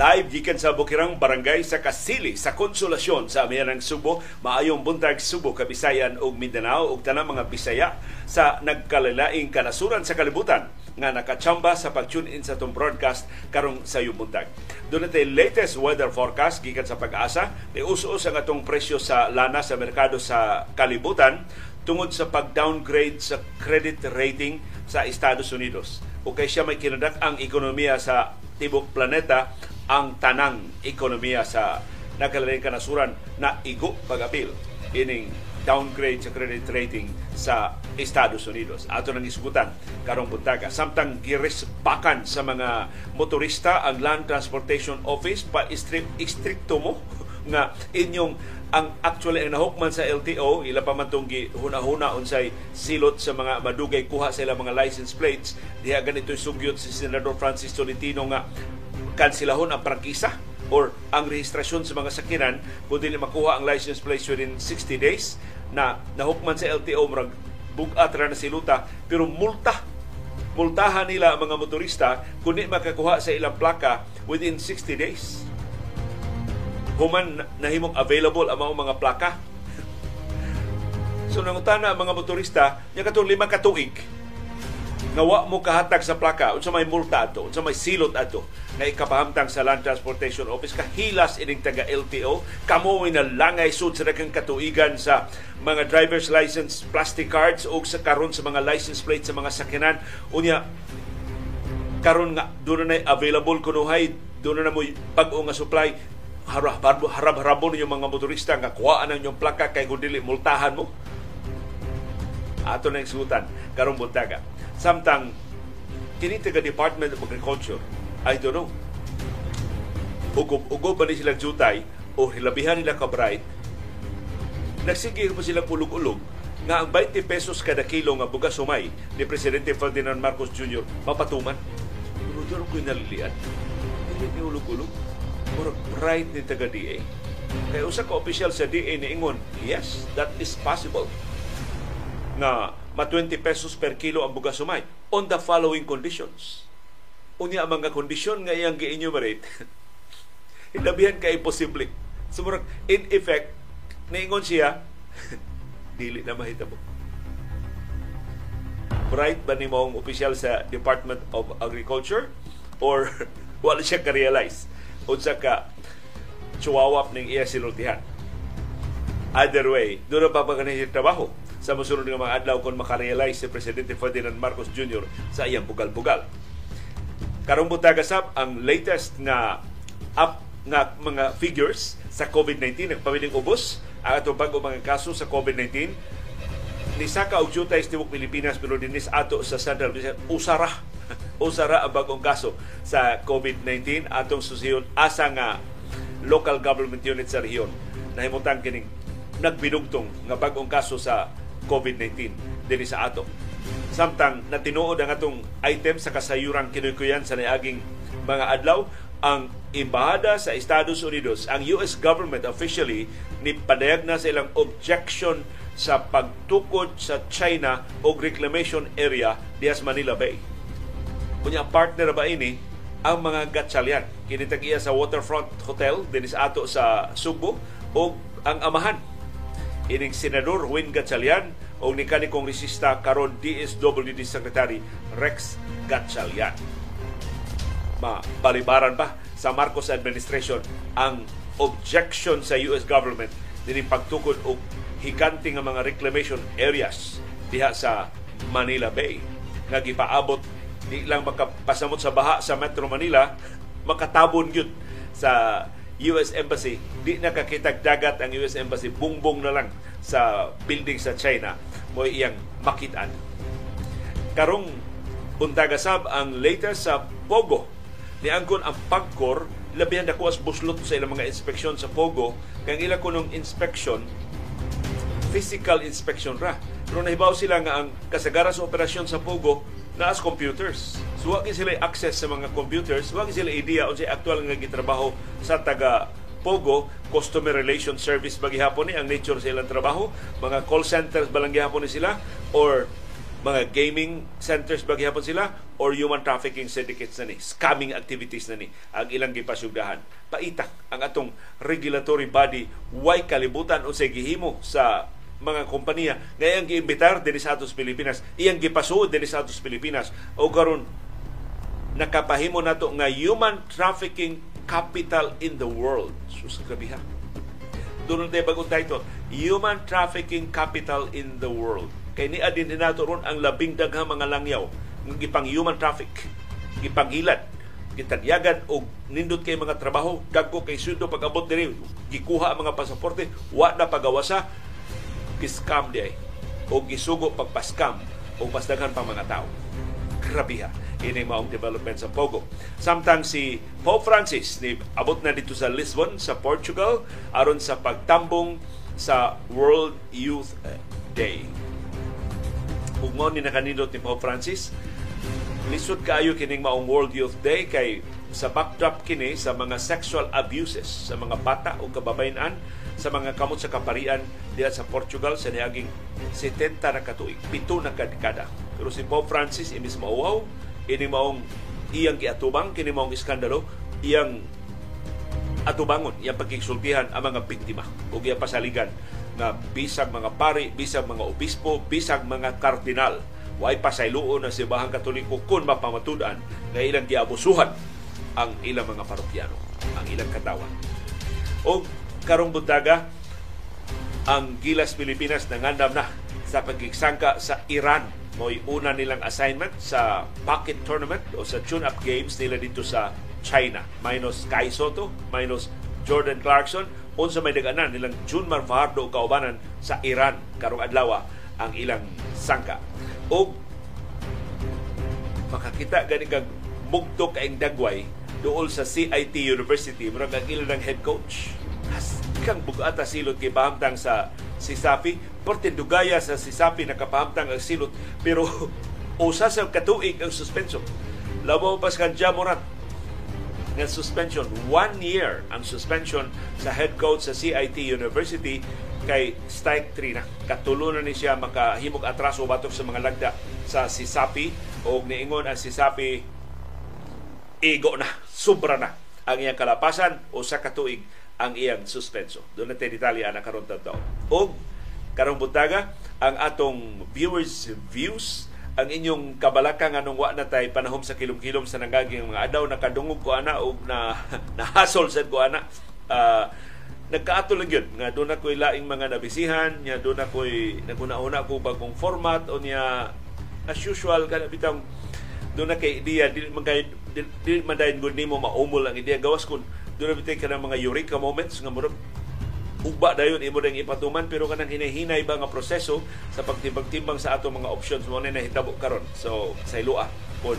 live gikan sa Bukirang Barangay sa Kasili sa Konsolasyon sa Amihanang Subo, maayong buntag Subo, Kabisayan ug Mindanao ug tanang mga Bisaya sa nagkalalaing kanasuran sa kalibutan nga nakachamba sa pag-tune in sa itong broadcast karong sa buntag. Doon natin latest weather forecast gikan sa pag-asa. Ius-us ang atong presyo sa lana sa merkado sa kalibutan tungod sa pag-downgrade sa credit rating sa Estados Unidos. O kay siya may kinadak ang ekonomiya sa tibok planeta ang tanang ekonomiya sa nagkalaling kanasuran na igo pag-apil ining downgrade sa credit rating sa Estados Unidos. Ato nang isugutan karong buntaga. Samtang girespakan sa mga motorista ang Land Transportation Office pa istrikto mo nga inyong ang actually ang nahukman sa LTO ila pa man huna-huna unsay silot sa mga madugay kuha sa ilang mga license plates. Diha ganito sugyot si Senador Francis Tolentino nga kansilahon ang prangkisa or ang rehistrasyon sa mga sakinan. Kung dili makuha ang license plate within 60 days na nahukman sa LTO murag bugat ra na siluta pero multa multahan nila ang mga motorista kung di makakuha sa ilang plaka within 60 days human nahimong available ang mga plaka. So nangutana ang mga motorista, nya katong lima ka tuig. Nga wa mo kahatag sa plaka unsa may multa ato unsa may silot ato nga ikapahamtang sa Land Transportation Office kahilas ining taga LTO kamo na langay sud sa daghang katuigan sa mga driver's license plastic cards o sa karon sa mga license plate sa mga sakyanan. Unya karon nga doon na available kunuhay doon na mo pag-o nga supply harab-harabon yung mga motorista nga kuhaan ang yung plaka kay kung dili multahan mo. Ato na isutan karong buntaga. Samtang kini taga Department of Agriculture, I don't know. Ugob-ugob ba ni silang jutay o hilabihan nila ka bright, nagsigil pa silang ulog-ulog nga ang 20 pesos kada kilo nga bugas sumay ni Presidente Ferdinand Marcos Jr. mapatuman. Pero ko nalilian. Hindi ulog-ulog murag right ni taga DA. Kaya usa ka official sa DA ni ingon, yes, that is possible. Na ma 20 pesos per kilo ang bugas sumay on the following conditions. Unya ang mga kondisyon nga iyang gi-enumerate, hilabihan kay posible. So, murag, in effect, niingon siya, dili na mahitabo. Right ba ni mong opisyal sa Department of Agriculture or wala siya ka-realize unsa ka chuwawap ning iya sinultihan. Either way, doon pa pa trabaho sa musunod nga mga adlaw kung makarealize si Presidente Ferdinand Marcos Jr. sa iyang bugal-bugal. Karong butaga sab ang latest nga up nga mga figures sa COVID-19 nagpabiling ubos ang atong bago mga kaso sa COVID-19 ni Saka og jutay Pilipinas pero dinis ato sa Central Visayas usara usara ang bagong kaso sa COVID-19 atong susiyon asa nga local government unit sa rehiyon nahimutang kining nagbinugtong nga bagong kaso sa COVID-19 dinhi sa ato. Samtang natinuod ang atong item sa kasayuran kinukuyan sa niaging mga adlaw ang embahada sa Estados Unidos, ang US government officially ni padayag na sa ilang objection sa pagtukod sa China og reclamation area dias Manila Bay Kunya partner ba ini ang mga gatsalyan. Kinitag iya sa Waterfront Hotel din sa ato sa Subo o ang amahan ining Senador Win Gatchalian o ni kani kongresista karon DSWD Secretary Rex Gatchalian. Mabalibaran pa sa Marcos administration ang objection sa US government dinhi pagtukod og higanti nga mga reclamation areas diha sa Manila Bay nga gipaabot di lang makapasamot sa baha sa Metro Manila, makatabon yun sa US Embassy. Di nakakitag dagat ang US Embassy, bungbong na lang sa building sa China mo iyang makitaan. Karong buntagasab ang latest sa Pogo. Niangkon ang pagkor, labihan na kuwas buslot sa ilang mga inspeksyon sa Pogo, kang ila kunong inspection, physical inspection ra. Pero nahibaw sila nga ang kasagaran sa operasyon sa Pogo na as computers. So wag sila access sa mga computers, wag sila idea o sa actual nga gitrabaho sa taga Pogo, Customer Relation Service ba gihapon ni? Ang nature sa ilang trabaho, mga call centers ba lang gihapon ni sila? Or mga gaming centers ba gihapon sila? Or human trafficking syndicates na ni? Scamming activities na ni? Ang ilang gipasugdahan paitak ang atong regulatory body. Way kalibutan o sa gihimo sa mga kompanya nga iyang giimbitar dinhi sa atos Pilipinas iyang gipasuod dinhi sa atos Pilipinas. O karon nakapahimo nato nga human trafficking capital in the world. Sus grabe ha? Doon tayo bagong title Human Trafficking Capital in the World. Kay ni adin nato ron ang labing daghang mga langyaw. Ng gipang human traffic gipangilad gitagyagan og nindot kay mga trabaho dagko kay sundo pag-abot diri gikuha ang mga pasaporte wa na pagawasa giskam di ay. O gisugo pagpaskam o mas daghan pa mga tao. Grabe ha. Ini maong development sa Pogo. Samtang si Pope Francis ni abot na dito sa Lisbon sa Portugal aron sa pagtambong sa World Youth Day. Ug mao ni nakanindot ni Pope Francis lisod kaayo kining maong World Youth Day kay sa backdrop kini sa mga sexual abuses sa mga bata o kababayan sa mga kamot sa kaparian diha sa Portugal sa niaging 70 na katuig, pito na kadekada. Pero si Pope Francis imis mauwaw, ini maong iyang giatubang kini maong iskandalo, iyang atubangon, iyang pagkisultihan ang mga biktima ug iyang pasaligan na bisag mga pari, bisag mga obispo, bisag mga kardinal. Way pasayloon na bahang katoliko kung mapamatudan na ilang giabusuhan ang ilang mga parokyano, ang ilang katawan. O karong buntaga, ang Gilas Pilipinas nangandam na sa pagkiksangka sa Iran. Mo'y una nilang assignment sa pocket tournament o sa tune-up games nila dito sa China. Minus Kai Soto, minus Jordan Clarkson, unsa may daganan nilang Junmar Fajardo kaubanan sa Iran karong adlaw ang ilang sangka. O makakita gani kag mugto kaing dagway duol sa CIT University murag ang ilang head coach. Kang bugata silot kay pahamtang sa si Sapi dugaya sa si Sapi nakapahamtang ang silot pero usa sa katuig ang suspension. Labaw pas kan Jamorat nga suspension. One year ang suspension sa head coach sa CIT University kay strike 3 na. Katulunan ni siya makahimog atraso batok sa mga lagda sa Sisapi o niingon ang Sisapi igo na, sobra na ang iyang kalapasan o sa katuig ang iyang suspenso. Doon natin detalya na karon taon. O karong buntaga ang atong viewers views ang inyong kabalaka nga nung na tay panahom sa kilom-kilom sa nangaging mga adaw nakadungog ko ana og na nahasol sad ko ana uh, nagkaato lang yun nga doon ako'y laing mga nabisihan nya doon ako'y naguna-una ko bagong format o niya as usual kana bitang doon na kay ideya dili man kay dili man dayon gud nimo maumol ang ideya gawas kun doon na bitay ka mga eureka moments nga murag ugba dayon imo ding ipatuman pero kanang hinahinay ba nga proseso sa pagtimbang-timbang sa atong mga options mo na nahitabo karon. So sa ilua kung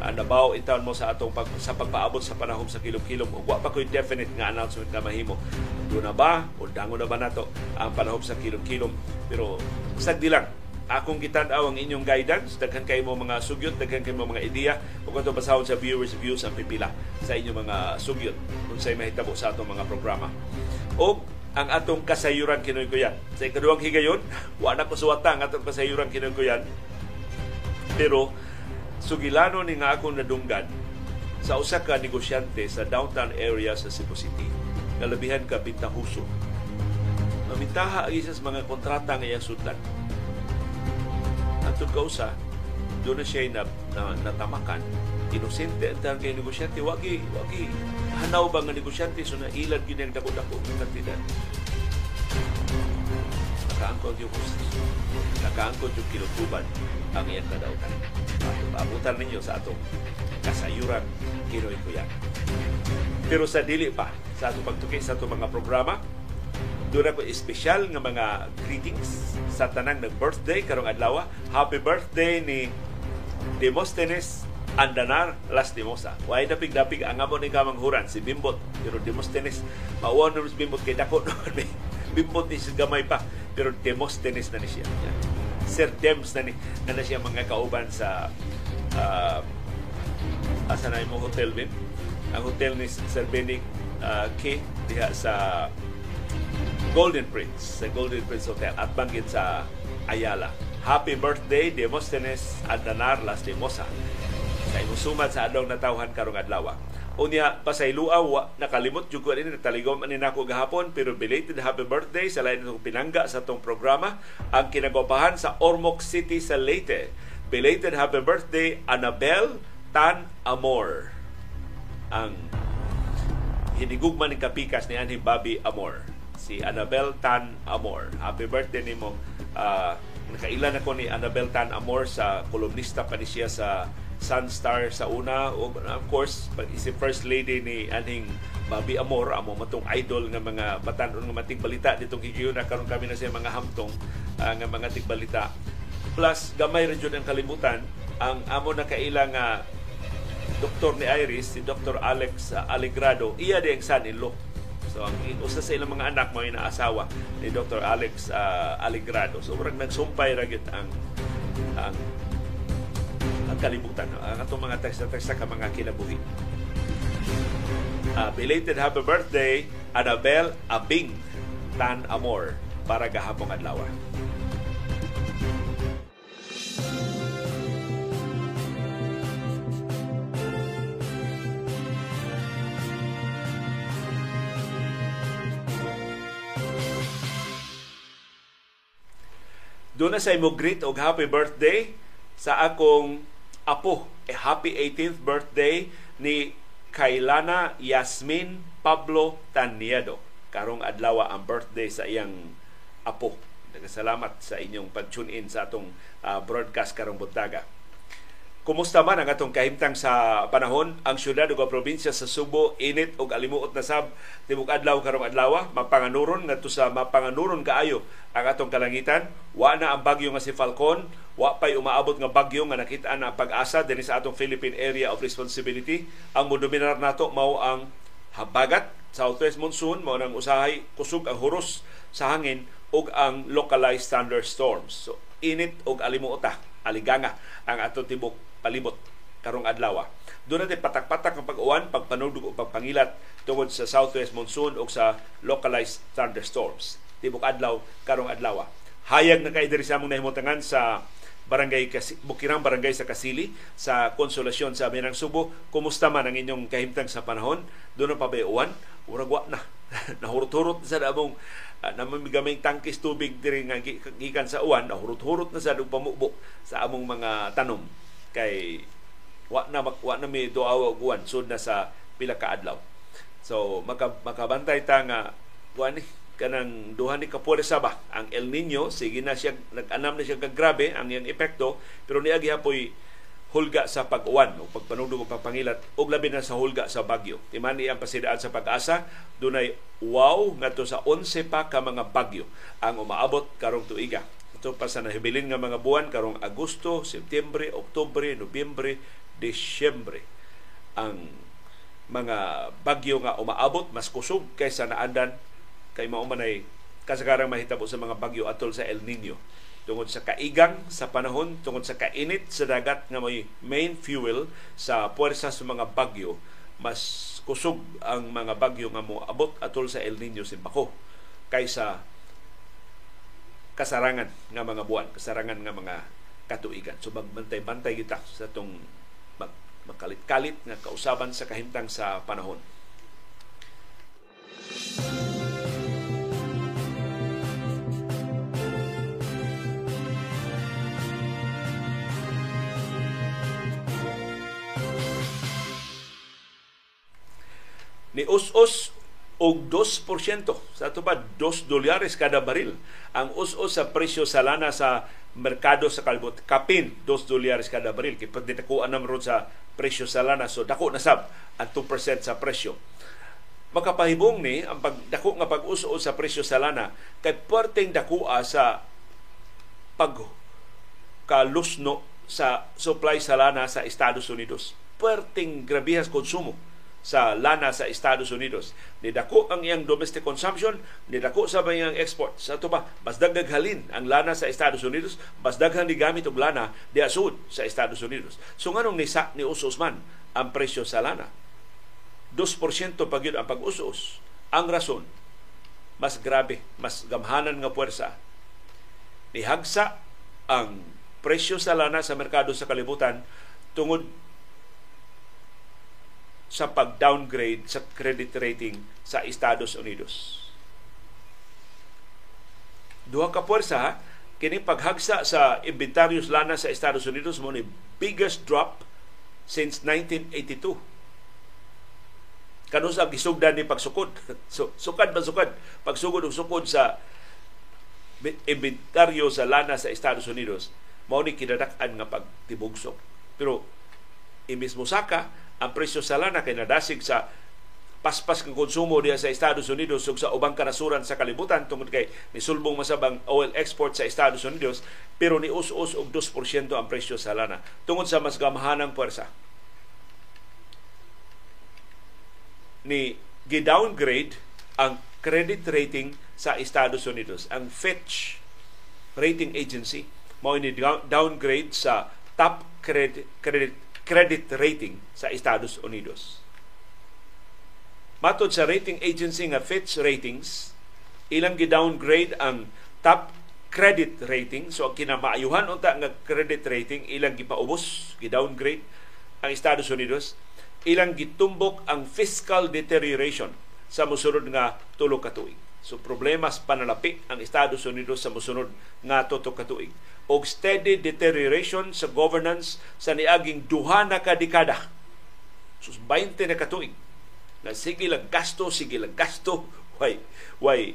uh, nabaw itawan mo sa atong pag, sa pagpaabot sa panahon sa kilom-kilom ugwa pa ko definite nga announcement na mahimo. Do na ba o dango na ba nato ang panahon sa kilom-kilom? Pero sagdi lang akong gitan-aw ang inyong guidance daghan kay mo mga sugyot daghan kay mo mga ideya ug kanto basahon sa viewers views ang pipila sa inyong mga sugyot unsay mahitabo sa atong mga programa o ang atong kasayuran kinoy ko yan. Sa ikaduhang higayon, wa na ko suwata ang atong kasayuran kinoy ko yan. Pero sugilano ni nga akong nadunggan sa usa ka negosyante sa downtown area sa Cebu City. Nalabihan ka bintahuso. Mamintaha ang isa sa mga kontrata nga iyang sudlan. Atong kausa, doon na siya na, na, natamakan. Inosente ang kay negosyante. Wagi, wagi hanaw ba nga negosyante? So nailad gid ang dako-dako ng kantidad nakaangkot yung hustis. Nakaangkot yung kinutuban. Ang iyang kadautan. Paabutan ninyo sa atong kasayuran kinoy ko yan pero sa dili pa sa atong pagtuki sa atong mga programa doon ako espesyal nga mga greetings sa tanang nag-birthday karong adlaw. Happy birthday ni Demosthenes Andanar Lastimosa. Way dapig-dapig ang amo ni kamanghuran si Bimbot. Pero Demosthenes, mauwan si Bimbot kay dako may Bimbot ni si gamay pa. Pero Demosthenes na ni siya. Sir Dems na ni na, na siya mga kauban sa uh, asa na mo hotel bin. Ang hotel ni Sir Benny uh, K diha sa Golden Prince, sa Golden Prince Hotel at banggit sa Ayala Happy birthday Demosthenes Andanar Las Demosa sa imusumad sa adlaw natawhan karong adlaw. Unya pasayloa wa nakalimot jud ko ini taligom ani nako gahapon pero belated happy birthday sa lain itong pinangga sa tong programa ang kinagapahan sa Ormoc City sa Leyte. Belated happy birthday Annabel Tan Amor. Ang hinigugman ni kapikas ni Anhi Bobby Amor si Annabel Tan Amor. Happy birthday nimo. Uh, nakailan ako ni Annabel Tan Amor sa kolumnista pa ni siya sa Sunstar sa una o of course pag si first lady ni aning Bobby Amor amo matong idol nga mga batanon nga matig balita ditong higiyon na karon kami na siya mga hamtong uh, nga mga tigbalita plus gamay jud ang kalibutan ang amo na kailang uh, doktor ni Iris si Dr. Alex Alegrado iya di ang son-in-law So ang usa sa ilang mga anak mo inaasawa ni Dr. Alex uh, Alegrado. So murag nagsumpay ra ang ang ang kalibutan ang atong mga teksta-teksta ka mga kinabuhi. Uh, belated happy birthday Annabel Abing Tan Amor para gahapong adlaw. Doon na sa imo greet og happy birthday sa akong apo. A happy 18th birthday ni Kailana Yasmin Pablo Taniado. Karong adlaw ang birthday sa iyang apo. Nagasalamat sa inyong pag-tune in sa atong uh, broadcast karong buntaga. Kumusta man ang atong kahimtang sa panahon? Ang syudad ug probinsya sa Subo init og alimuot na sab tibok adlaw karong adlaw mapanganuron ngadto sa mapanganuron kaayo ang atong kalangitan. Wa na ang bagyo nga si Falcon, wa pay umaabot nga bagyo nga nakita na pag-asa dinhi sa atong Philippine Area of Responsibility. Ang modominar nato mao ang habagat southwest monsoon mao nang usahay kusog ang huros sa hangin ug ang localized thunderstorms. So init og alimuota, aliganga ang atong tibok palibot karong adlaw. Doon natin patak-patak ang pag-uwan, pagpanudog o pagpangilat tungod sa southwest monsoon o sa localized thunderstorms. Tibok adlaw, karong adlaw. Hayag na kay diri sa among nahimutangan sa barangay Bukirang Barangay sa Kasili sa Konsolasyon sa Aminang Subo. Kumusta man ang inyong kahimtang sa panahon? Doon ang pabayuan? Urag wa na. Nahurot-hurot sa among uh, namamigaming tangkis tubig diri nga gikan sa uwan, nahurot-hurot na sa pamubok sa among mga tanom kay wa na wa na mi duaw og sud na sa pila ka adlaw. So maka, makabantay ta nga kuan ni kanang duha ni kapuwersa ba ang El Nino sige na siya nag-anam na siya kag grabe ang iyang epekto pero niagi hapoy hulga sa pag-uwan o pagpanudog o pagpangilat og labi na sa hulga sa bagyo. Timani ang pasidaan sa pag-asa dunay wow ngadto sa 11 pa ka mga bagyo ang umaabot karong tuiga. Ito pa sa nahibilin nga mga buwan karong Agosto, Setyembre, Oktubre, Nobyembre, Disyembre. Ang mga bagyo nga umaabot mas kusog kaysa naandan kay maumanay kasagarang mahitabo sa mga bagyo atol sa El Nino tungod sa kaigang sa panahon, tungod sa kainit sa dagat nga may main fuel sa puwersa sa mga bagyo, mas kusog ang mga bagyo nga mo abot atol sa El Nino Simpako kaysa kasarangan nga mga buwan, kasarangan nga mga katuigan. So magbantay-bantay kita sa itong mag, makalit-kalit nga kausaban sa kahimtang sa panahon. ni us-us og 2% sa ato ba 2 dolyares kada baril. Ang us-us sa presyo sa lana sa merkado sa kalbot kapin 2 dolyares kada baril. Kay pagditakuan na ron sa presyo sa lana so dako na sab ang 2% sa presyo. Makapahibong ni ang pagdako nga pag-us-us sa presyo sa lana kay perteng dakoa sa pag kalusno sa supply sa lana sa Estados Unidos. Perting grabihas konsumo sa lana sa Estados Unidos. Nidako ang iyang domestic consumption, nidako sa iyang export. Sa ito ba, mas dagdag halin ang lana sa Estados Unidos, mas daghan ni gamit og lana di asud sa Estados Unidos. So nganong nisa ni usos man ang presyo sa lana? 2% pag yun ang pag-usos. Ang rason, mas grabe, mas gamhanan nga puwersa. Nihagsa ang presyo sa lana sa merkado sa kalibutan tungod sa pag-downgrade sa credit rating sa Estados Unidos. Duha ka puwersa kini paghagsa sa inventaryos lana sa Estados Unidos mo ni biggest drop since 1982. Kanus ang gisugdan ni pagsukod. So, sukad ba sukad? Pagsugod og sukod sa inventaryo sa lana sa Estados Unidos, mao ni kinadak-an nga pagtibugsok. Pero imbis mo saka, ang presyo sa lana kay nadasig sa paspas ng konsumo diya sa Estados Unidos ug sa ubang kanasuran sa kalibutan tungod kay nisulbong masabang oil export sa Estados Unidos pero ni us-us og 2% ang presyo sa lana. Tungod sa mas gamahanang puwersa ni gi-downgrade ang credit rating sa Estados Unidos. Ang Fitch rating agency mao ni downgrade sa top credit credit credit rating sa Estados Unidos. Matod sa rating agency nga Fitch Ratings, ilang gi-downgrade ang top credit rating. So ang kinamaayuhan unta nga credit rating ilang gipaubos, gi-downgrade ang Estados Unidos. Ilang gitumbok ang fiscal deterioration sa musunod nga tulo ka tuig. So problemas panalapi ang Estados Unidos sa musunod nga tuto ka tuig og steady deterioration sa governance sa niaging duha na ka dekada. Sus 20 na katuig. Na sige lang gasto, sige lang gasto. Why, why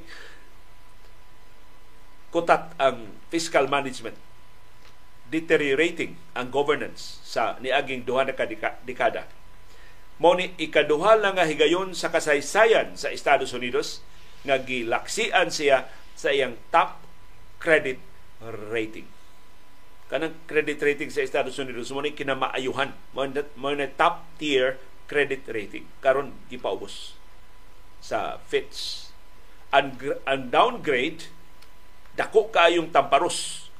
kutat ang fiscal management deteriorating ang governance sa niaging duha na ka dekada. Mo ni ikaduha lang nga higayon sa kasaysayan sa Estados Unidos nga gilaksian siya sa iyang top credit rating. Kanang credit rating sa Estados Unidos mo ni kinamaayuhan mo na top tier credit rating. Karon gipaubos sa Fitch. Ang, ang downgrade dako kayong tamparos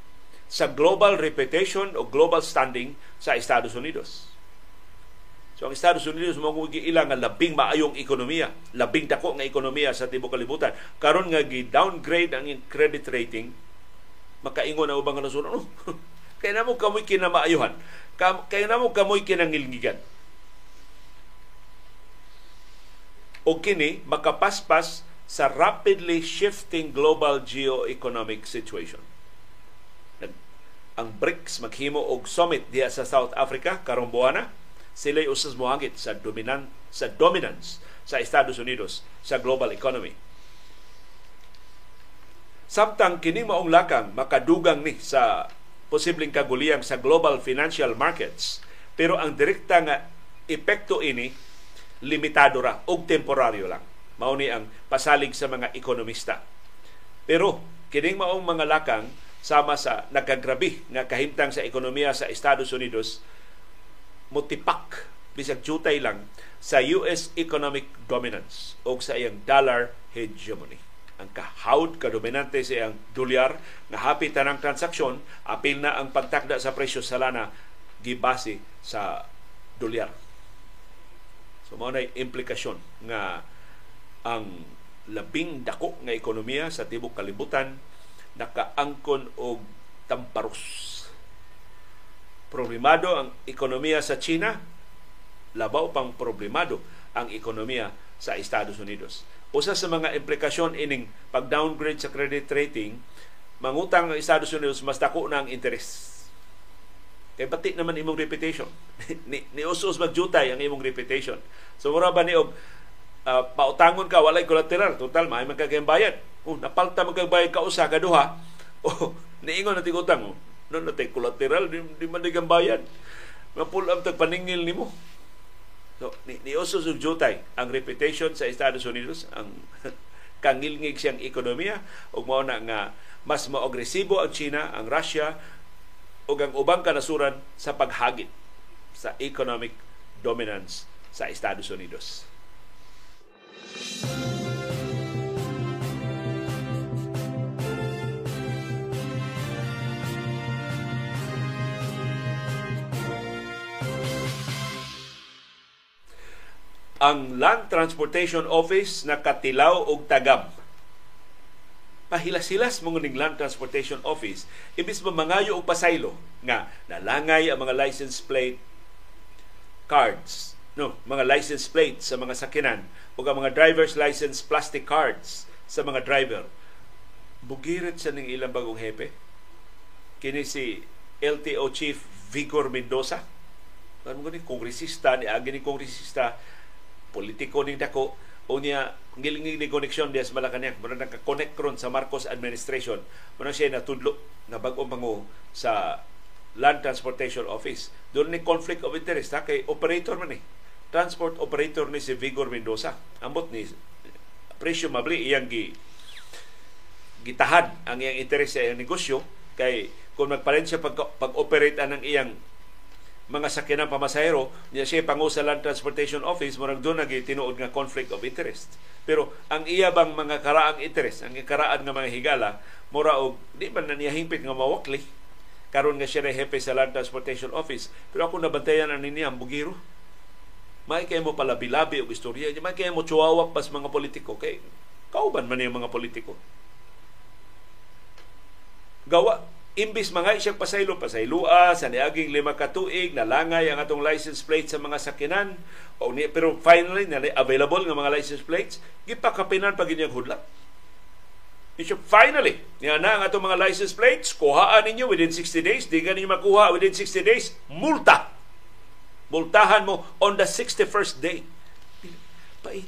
sa global reputation o global standing sa Estados Unidos. So ang Estados Unidos mo ilang nga labing maayong ekonomiya, labing dako nga ekonomiya sa tibuok kalibutan. Karon nga gi-downgrade ang credit rating, makaingon ang ubang nasudnon. Oh, Kaya namo kamoy kinamaayuhan. Kaya namo kamoy kinangilngigan. O kini makapaspas sa rapidly shifting global geo-economic situation. Ang BRICS maghimo og summit diya sa South Africa karong buwana. Sila usas mohangit sa dominan sa dominance sa Estados Unidos sa global economy. Samtang kini maong lakang makadugang ni sa posibleng kaguliyang sa global financial markets. Pero ang direkta nga epekto ini limitado ra og temporaryo lang. Mao ni ang pasalig sa mga ekonomista. Pero kining maong mga lakang sama sa nagagrabi nga kahimtang sa ekonomiya sa Estados Unidos mutipak bisag jutay lang sa US economic dominance o sa iyang dollar hegemony. Ang kahawd kadominante sa iyang dolyar na hapit tanang transaksyon apil na ang pagtakda sa presyo sa lana gibase sa dolyar. So mao nay implikasyon nga ang labing dako nga ekonomiya sa tibok kalibutan nakaangkon og tamparos problemado ang ekonomiya sa China labaw pang problemado ang ekonomiya sa Estados Unidos usa sa mga implikasyon ining pag-downgrade sa credit rating, mangutang ang Estados Unidos mas dako na ang interest. Kay pati naman imong reputation. ni, ni usos magjutay ang imong reputation. So mura ba ni og uh, pautangon ka walay collateral, total may man bayad. Oh, napalta man kag bayad ka usa ka duha. Oh, niingon na utang oh. No, no, collateral di, di man bayad. Mapul up tag paningil nimo. So, ni, ni Oso Jutay, ang reputation sa Estados Unidos, ang kangilngig siyang ekonomiya, ug mao na nga mas maogresibo ang China, ang Russia, ug ang ubang kanasuran sa paghagit sa economic dominance sa Estados Unidos. Ang Land Transportation Office nakatilaw og tagam pahilas-hilas mo ning Land Transportation Office ibis mamangayo og pasaylo nga nalangay ang mga license plate cards no mga license plates sa mga sakinan o ang mga driver's license plastic cards sa mga driver. Bugirit sa ning ilang bagong hepe? Kini si LTO Chief Vigor Mendoza. Ano ni kongresista ni agi ni kongresista politiko ning dako o niya ngilingig ni koneksyon diya sa Malacanang muna nagka-connect ron sa Marcos administration. Muna siya natudlo na bagong pango sa Land Transportation Office. Doon ni conflict of interest ha? Kay operator man eh transport operator ni si Vigor Mendoza. Ambot ni presumably iyang gi gitahan ang iyang interest sa iyang negosyo. Kay kung magpalit siya pag, pag-operate anang iyang mga sakyanan pamasahero niya siya pangu sa Land Transportation Office murag doon nagi tinuod nga conflict of interest. Pero ang iya bang mga karaang interest ang karaan nga mga higala mura og di man na niya hingpit nga mawakli. Karon nga siya na hepe sa Land Transportation Office. Pero ako nabantayan ang niya ang bugiro. May kay mo pala bilabi og istorya may kay mo chuwawak pas mga politiko. Kay kauban man yung mga politiko. Gawa imbis mga siyang pasaylo pasaylua sa niaging lima ka tuig nalangay ang atong license plate sa mga sakinan o ni pero finally na available nga mga license plates gipakapinan pag inyang hudlat Isyo, finally, niya na ang atong mga license plates, kuhaan ninyo within 60 days, di ninyo makuha within 60 days, multa. Multahan mo on the 61st day. Pait.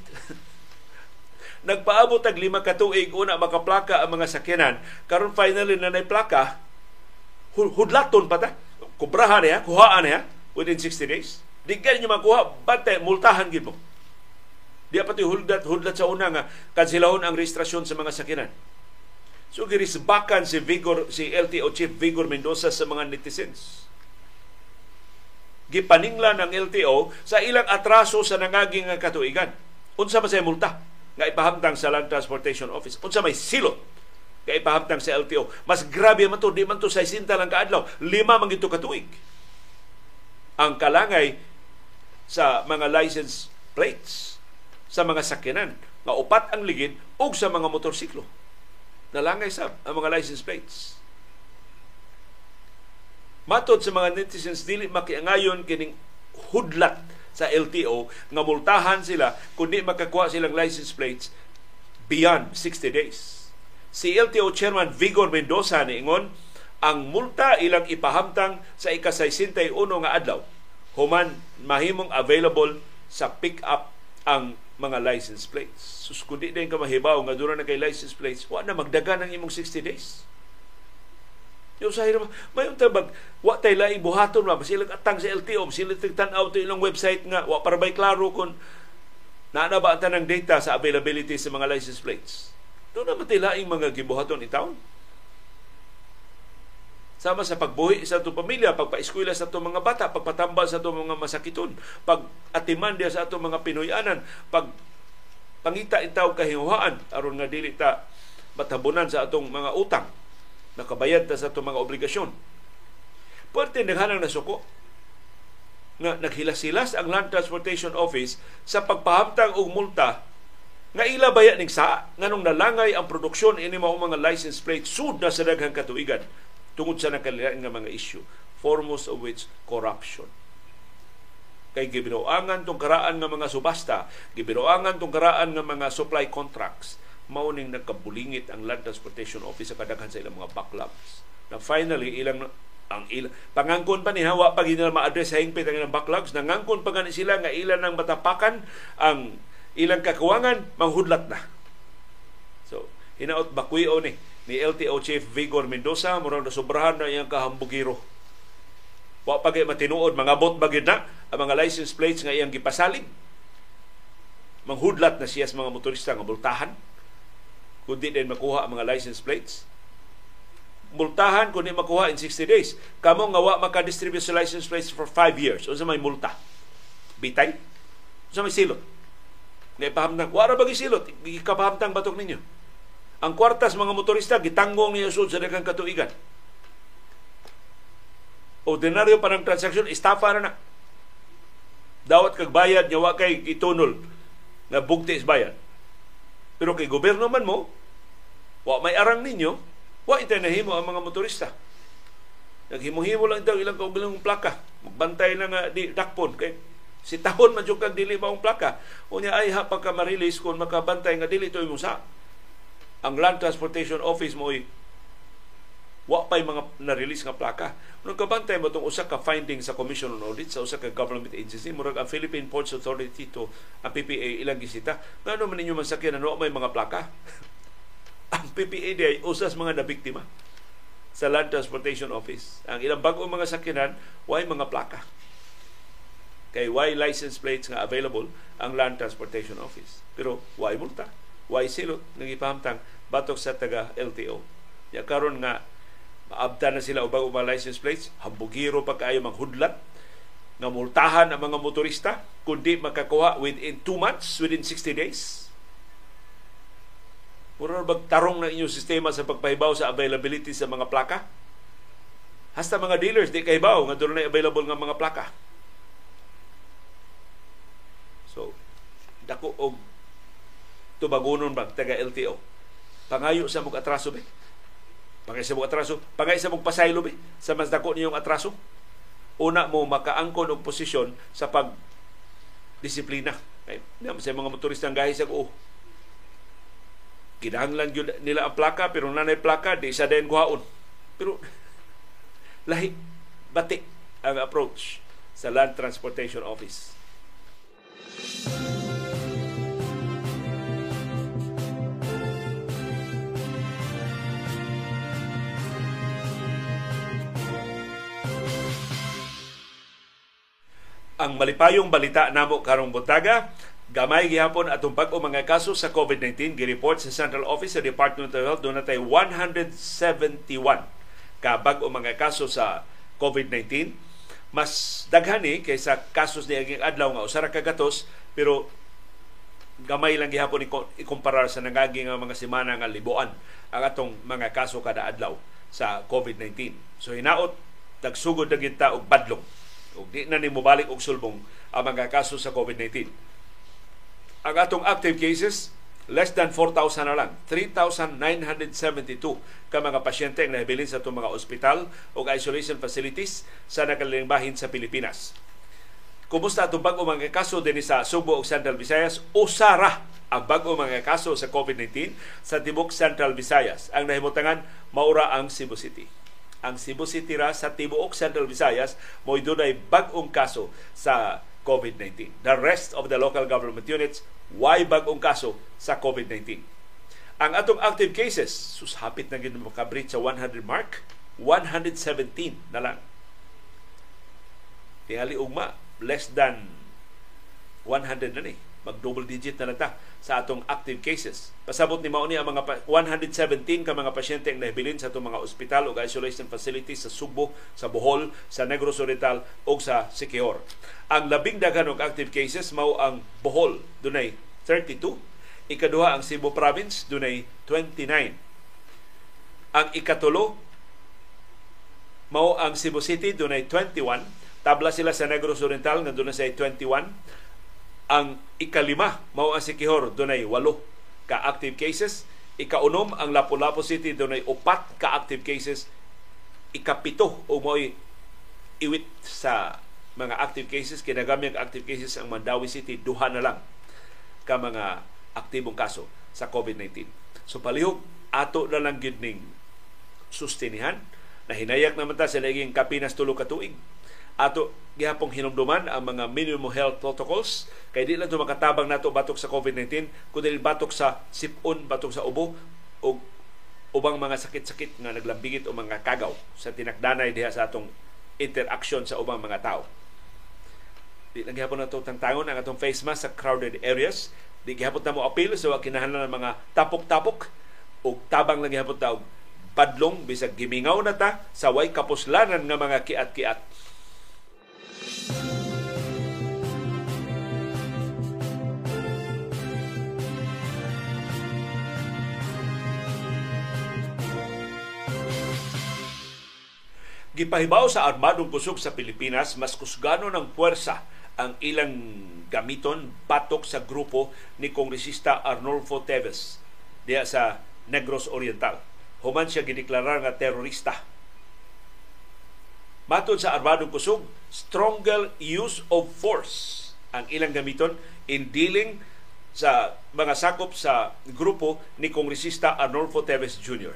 Nagpaabot tag lima ka tuig una makaplaka ang mga sakyanan, karon finally na plaka, hudlaton pa ta. Kubrahan niya, kuhaan niya within 60 days. Di ka niyo makuha, bante, multahan gid mo. Di pati hudlat, hudlat sa una nga kansilahon ang registrasyon sa mga sakinan. So girisbakan si Vigor si LTO Chief Vigor Mendoza sa mga netizens. Gipaningla ng LTO sa ilang atraso sa nangaging katuigan. Unsa man sa multa nga ipahamtang sa Land Transportation Office. Unsa may silot kay ipahamtang sa LTO. Mas grabe man to, di man to sa isinta lang kaadlaw. Lima man ito katuig. Ang kalangay sa mga license plates sa mga sakyanan nga upat ang ligid ug sa mga motorsiklo. Nalangay sa ang mga license plates. Matod sa mga netizens dili makiangayon kining hudlat sa LTO nga multahan sila kung di makakuha silang license plates beyond 60 days si LTO Chairman Vigor Mendoza niingon ang multa ilang ipahamtang sa ika-61 nga adlaw human mahimong available sa pick-up ang mga license plates. Sus, kundi din ka mahibaw nga doon na kay license plates, wa na magdagan ang imong 60 days. Yung sa hirap, may tabag, wa tay laing buhaton ba, basilag atang sa LTO, sila tigtanaw to ilang website nga, wa para bay klaro kung naana ba ang tanang data sa availability sa mga license plates. Doon naman tilaing mga gibuhaton itaon. Sama sa pagbuhi sa itong pamilya, pagpa-eskwela sa itong mga bata, pagpatambal sa itong mga masakiton, pag-atiman sa itong mga Pinoyanan, pag pangita itaw kahinguhaan, aron nga dili ta matabunan sa atong mga utang, nakabayad ta sa atong mga obligasyon. Pwerte naghanang nasuko nga naghilas-hilas ang Land Transportation Office sa pagpahamtang og multa nga ila baya ning sa nganong nalangay ang produksyon ini mao mga license plate sud na sa daghang katuigan tungod sa nakalilain nga mga issue foremost of which corruption. Kay gibinuangan tong karaan nga mga subasta gibinuangan tong karaan nga mga supply contracts mao ning nagkabulingit ang Land Transportation Office sa kadaghan sa ilang mga backlogs na finally ilang ang ila pangangkon pa ni hawa pag nila ma-address sa hingpit ang ilang backlogs nangangkon pa gani sila nga ilan nang matapakan ang ilang kakuwangan, manghudlat na. So, hinaot bakuyo ni ni LTO Chief Vigor Mendoza murang sobrahan na iyang kahambugiro. Wa pa matinuod mga bot bagid na ang mga license plates nga iyang gipasalig. Manghudlat na siya sa mga motorista nga bultahan kundi din makuha ang mga license plates. Multahan kundi makuha in 60 days. Kamo nga wa maka-distribute sa license plates for 5 years. Unsa may multa? Bitay? Unsa may silot? Nga ipahamtang wara bagi silot ikapahamtang batok ninyo. Ang kwartas mga motorista gitanggong niya sud sa daghang katuigan. Ordinaryo pa ng transaksyon estafa na na. Dawat kag bayad wa kay itunol nga bugti is bayad. Pero kay gobyerno man mo Wa may arang ninyo, wa intay nahimo ang mga motorista. Naghimo-himo lang daw ilang kaugalang plaka. Magbantay na nga di dakpon kay si tahon man jud kag dili maong plaka. Unya ay ha pagka ma-release kung makabantay nga dili to mo sa ang Land Transportation Office mo wa pay mga na-release nga plaka. Nung kabantay mo itong usa ka finding sa Commission on Audit sa usa ka government agency, murag ang Philippine Ports Authority to ang PPA ilang gisita. Ngano man ninyo man sakyan ano may mga plaka? ang PPA di ay usas mga nabiktima sa Land Transportation Office. Ang ilang bago mga sakyanan, why mga plaka. Kay why license plates nga available ang Land Transportation Office. Pero why multa? Why silot? Nang batok sa taga LTO. Ya karon nga maabta na sila ubang mga license plates, hambugiro pa kaayo manghudlat nga multahan ang mga motorista kundi makakuha within 2 months, within 60 days Mura tarong na inyong sistema sa pagpahibaw sa availability sa mga plaka? Hasta mga dealers, di kahibaw nga doon na available nga mga plaka. So, dako og tubagunon ba taga LTO. Pangayo sa mong atraso ba? Pangay sa mong atraso, pangay sa mong pasaylo ba? Sa mas dako niyong atraso. Una mo makaangkon og posisyon sa pag disiplina. Ay, sa mga motorista ang gahis oh, Kinahanglan nila ang plaka, pero nanay plaka, di sa din kuhaon. Pero lahi, bati ang approach sa Land Transportation Office. Ang malipayong balita namo karong buntaga Gamay gihapon atong bag-o mga kaso sa COVID-19 gireport sa Central Office sa Department of Health doon natay 171 ka bag-o mga kaso sa COVID-19 mas daghan ni kaysa kasos ni aging adlaw nga usa ra ka gatos pero gamay lang gihapon ikumparar sa nangaging mga semana nga libuan ang atong mga kaso kada adlaw sa COVID-19. So hinaot tagsugod na og badlong ug di na ni mobalik og sulbong ang mga kaso sa COVID-19 ang atong active cases, less than 4,000 na lang. 3,972 ka mga pasyente ang nahibilin sa itong mga ospital o isolation facilities sa nakalingbahin sa Pilipinas. Kumusta itong bago mga kaso din sa Subo o Central Visayas? Usara ang bago mga kaso sa COVID-19 sa Tibok Central Visayas. Ang nahimutangan, maura ang Cebu City. Ang Cebu City ra sa Tibuok Central Visayas mo dunay bag-ong kaso sa COVID-19. The rest of the local government units why bagong kaso sa COVID-19. Ang atong active cases, sushapit na gina makabreach sa 100 mark, 117 na lang. Tingali ugma, less than 100 na ni. Mag double digit na lang ta sa atong active cases. Pasabot ni Mauni ang mga 117 ka mga pasyente ang nahibilin sa atong mga ospital o isolation facilities sa Subo, sa Bohol, sa Negros Oriental o sa Siquijor. Ang labing daghan og active cases mao ang Bohol dunay 32. Ikaduha ang Cebu Province dunay 29. Ang ikatulo mao ang Cebu City dunay 21. Tabla sila sa Negros Oriental nga dunay 21 ang ikalima mao ang Sikihor dunay walo ka active cases. Ikaunom ang Lapu-Lapu City dunay upat ka active cases. Ikapito o mo'y iwit sa mga active cases kinagami ang active cases ang Mandawi City duha na lang ka mga aktibong kaso sa COVID-19. So palihog ato na lang gid ning sustinihan na hinayak naman ta sa naging kapinas tulo ka tuig ato gihapong hinumduman ang mga minimum health protocols kay di lang ito makatabang nato batok sa COVID-19 kundi batok sa sipon, batok sa ubo o ubang mga sakit-sakit nga naglambigit o mga kagaw sa tinakdanay diha sa atong interaction sa ubang mga tao. Di lang gihapon nato tangtangon ang atong face mask sa crowded areas. Di gihapon na mo appeal sa so, kinahanglan ng mga tapok-tapok o tabang lang gihapon ta padlong bisag gimingaw na ta sa way kapuslanan nga mga kiat-kiat Gipahibaw sa armadong kusog sa Pilipinas, mas kusgano ng puwersa ang ilang gamiton patok sa grupo ni Kongresista Arnolfo Teves diya sa Negros Oriental. Human siya gideklarar nga terorista. Matod sa Armadong Kusog, stronger use of force ang ilang gamiton in dealing sa mga sakop sa grupo ni Kongresista Arnolfo Teves Jr.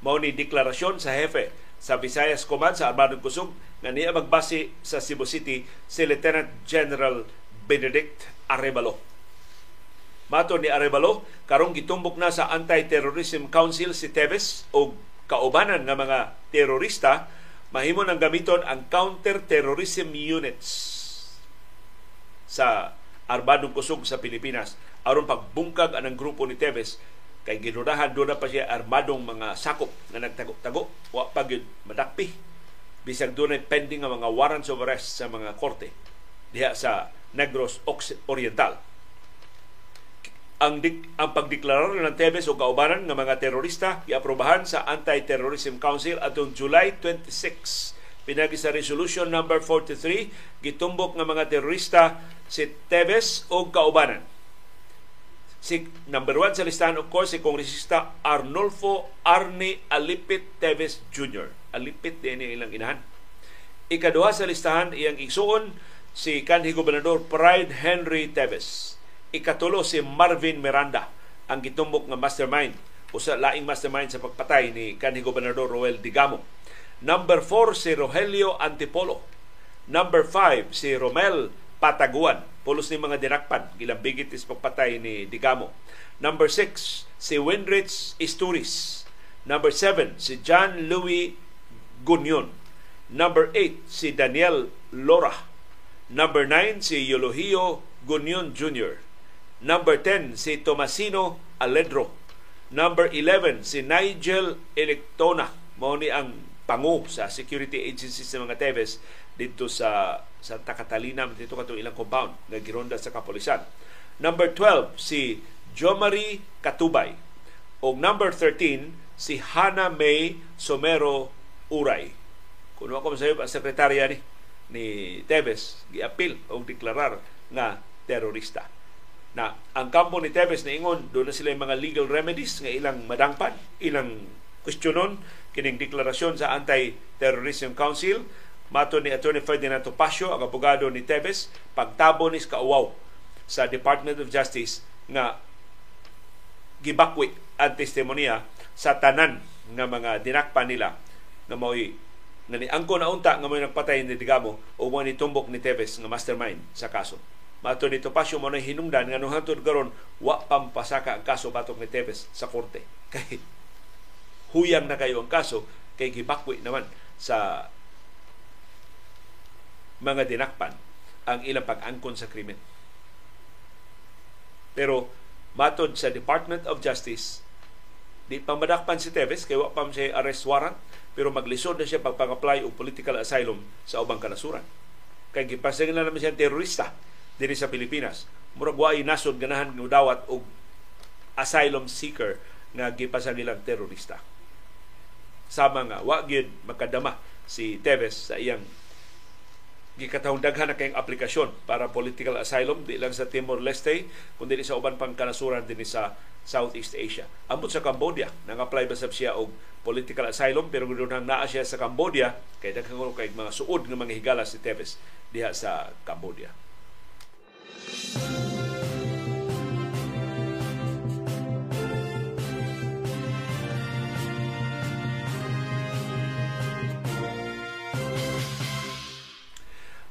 Mao ni deklarasyon sa hefe sa Visayas Command sa Armadong Kusog nga niya magbase sa Cebu City si Lieutenant General Benedict Arevalo. Mato ni Arevalo, karong gitumbok na sa Anti-Terrorism Council si Teves o kaubanan nga mga terorista mahimo nang gamiton ang counter-terrorism units sa Armadong Kusog sa Pilipinas. Aron pagbungkag anang grupo ni Teves kay ginunahan doon na pa siya armadong mga sakop nga nagtago-tago. Wa pa gyud madakpi. Bisag doon ay pending nga mga warrants of arrest sa mga korte. Diha sa Negros Oriental ang dik, ang pagdeklarar ng Tebes o kaubanan ng mga terorista giaprobahan sa Anti-Terrorism Council atong July 26 pinagi sa resolution number 43 gitumbok ng mga terorista si Tebes o kaubanan si number one sa listahan of course si kongresista Arnolfo Arne Alipit Tevez Jr. Alipit din ilang inahan. Ikaduha sa listahan iyang igsuon si kanhi gobernador Pride Henry Tevez Ikatulo si Marvin Miranda, ang gitumbok nga mastermind o sa laing mastermind sa pagpatay ni kanhi Gobernador Roel Digamo. Number 4 si Rogelio Antipolo. Number 5 si Romel Pataguan. Pulos ni mga dinakpan. Gilambigit is pagpatay ni Digamo. Number 6 si Winrich Isturis. Number 7 si John Louis Gunyon. Number 8 si Daniel Lora. Number 9 si Eulogio Gunyon Jr. Number 10, si Tomasino Aledro. Number 11, si Nigel Electona. Mao ni ang pangu sa security agencies sa mga Teves dito sa Santa Catalina dito kato ilang compound nga gironda sa kapolisan. Number 12 si Jomari Katubay. O number 13 si Hana May Somero Uray. Kuno ako sa ang sekretarya ni ni Teves giapil o deklarar nga terorista na ang kampo ni Tevez na ingon doon na sila mga legal remedies nga ilang madangpan, ilang kwestiyonon kining deklarasyon sa Anti-Terrorism Council mato ni Attorney Ferdinand Topacio ang abogado ni Tevez pagtabo ni kauwaw sa Department of Justice nga gibakwi ang testimonya sa tanan nga mga dinakpan nila nga mao'y nga ni angko na unta nga may nagpatay ni Digamo o ni tumbok ni Tevez nga mastermind sa kaso. Mato ni Topacio mo na hinungdan nga nung hantod karon wa pampasaka ang kaso batok ni Tevez sa korte. Kay huyang na kayo ang kaso kay gibakwi naman sa mga dinakpan ang ilang pag-angkon sa krimen. Pero matod sa Department of Justice, di pa madakpan si Tevez kay wa pa siya arrest warrant pero maglisod na siya pagpang-apply og political asylum sa ubang kanasuran. Kay gipasangin na naman siya terorista diri sa Pilipinas. Murag wa nasod ganahan ng dawat og asylum seeker nga gipasagilang terorista. Sama nga wa gyud makadama si Teves sa iyang gikatahong daghan na kayong aplikasyon para political asylum di lang sa Timor Leste kundi sa uban pang kanasuran din sa Southeast Asia. Ambot sa Cambodia, nang-apply ba siya og political asylum pero gudunang naa siya sa Cambodia kay daghan kay mga suod nga mga higala si Teves diha sa Cambodia.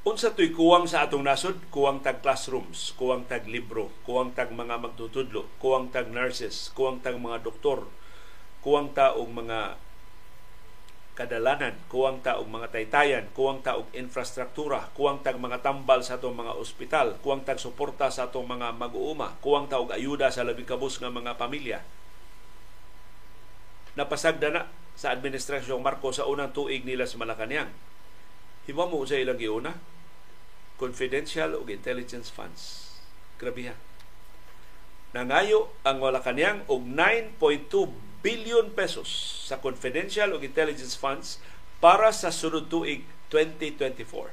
Unsa to'y kuwang sa atong nasod, kuwang tag classrooms, kuwang tag libro, kuwang tag mga magtutudlo, kuwang tag nurses, kuwang tag mga doktor, kuwang ta og mga kadalanan, kuwang ta og mga taytayan, kuwang ta og infrastruktura, kuwang tag mga tambal sa atong mga ospital, kuwang tag suporta sa atong mga mag-uuma, kuwang ta og ayuda sa labing kabus nga mga pamilya. Napasagda na sa administrasyong Marcos sa unang tuig nila sa Malacañang. Hiwa mo sa ilang giuna, confidential o intelligence funds. Grabe ha. Nangayo ang Malacañang og 9.2 billion pesos sa confidential o intelligence funds para sa sunod tuig 2024.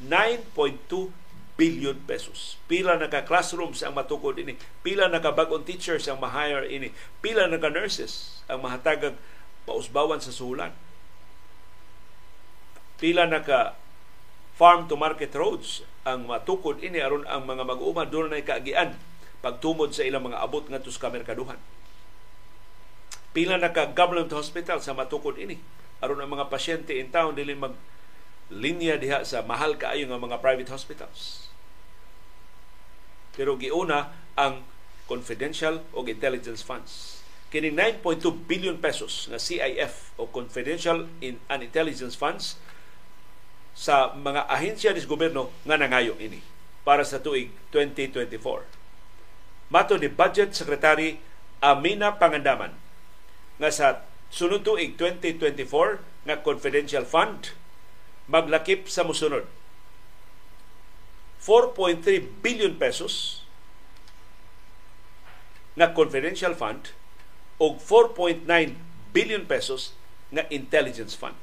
9.2 billion pesos. Pila na ka classrooms ang matukod ini. Pila na ka bagong teachers ang ma-hire ini. Pila na ka nurses ang mahatagag pausbawan sa suhulan. Pila na ka farm to market roads ang matukod ini aron ang mga mag-uuma doon na kaagian pagtumod sa ilang mga abot ngadto sa merkaduhan. Pila na ka government hospital sa matukod ini aron ang mga pasyente in town dili mag linya diha sa mahal kaayo nga mga private hospitals. Pero giuna ang confidential o intelligence funds. Kining 9.2 billion pesos nga CIF o confidential in and intelligence funds sa mga ahensya des gobyerno nga nangayo ini para sa tuig 2024. Mato ni Budget Secretary Amina Pangandaman nga sa sunod tuig 2024 nga confidential fund maglakip sa musunod. 4.3 billion pesos na confidential fund o 4.9 billion pesos na intelligence fund.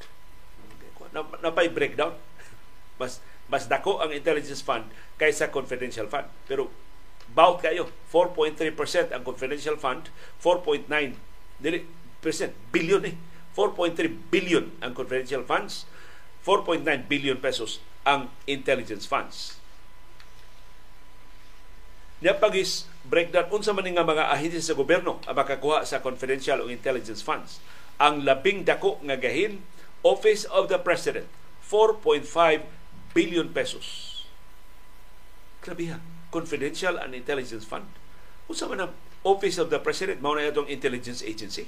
Na, na pa'y breakdown. Mas, mas dako ang intelligence fund kaysa confidential fund. Pero bawat kayo, 4.3% ang confidential fund, 4.9 percent, billion eh. 4.3 billion ang confidential funds, 4.9 billion pesos ang intelligence funds. Niya pagis breakdown unsa man nga mga ahensya sa gobyerno ang makakuha sa confidential o intelligence funds. Ang labing dako nga gahin Office of the President 4.5 billion pesos. Grabe ha. Confidential and Intelligence Fund. Unsa man ang Office of the President mao na itong intelligence agency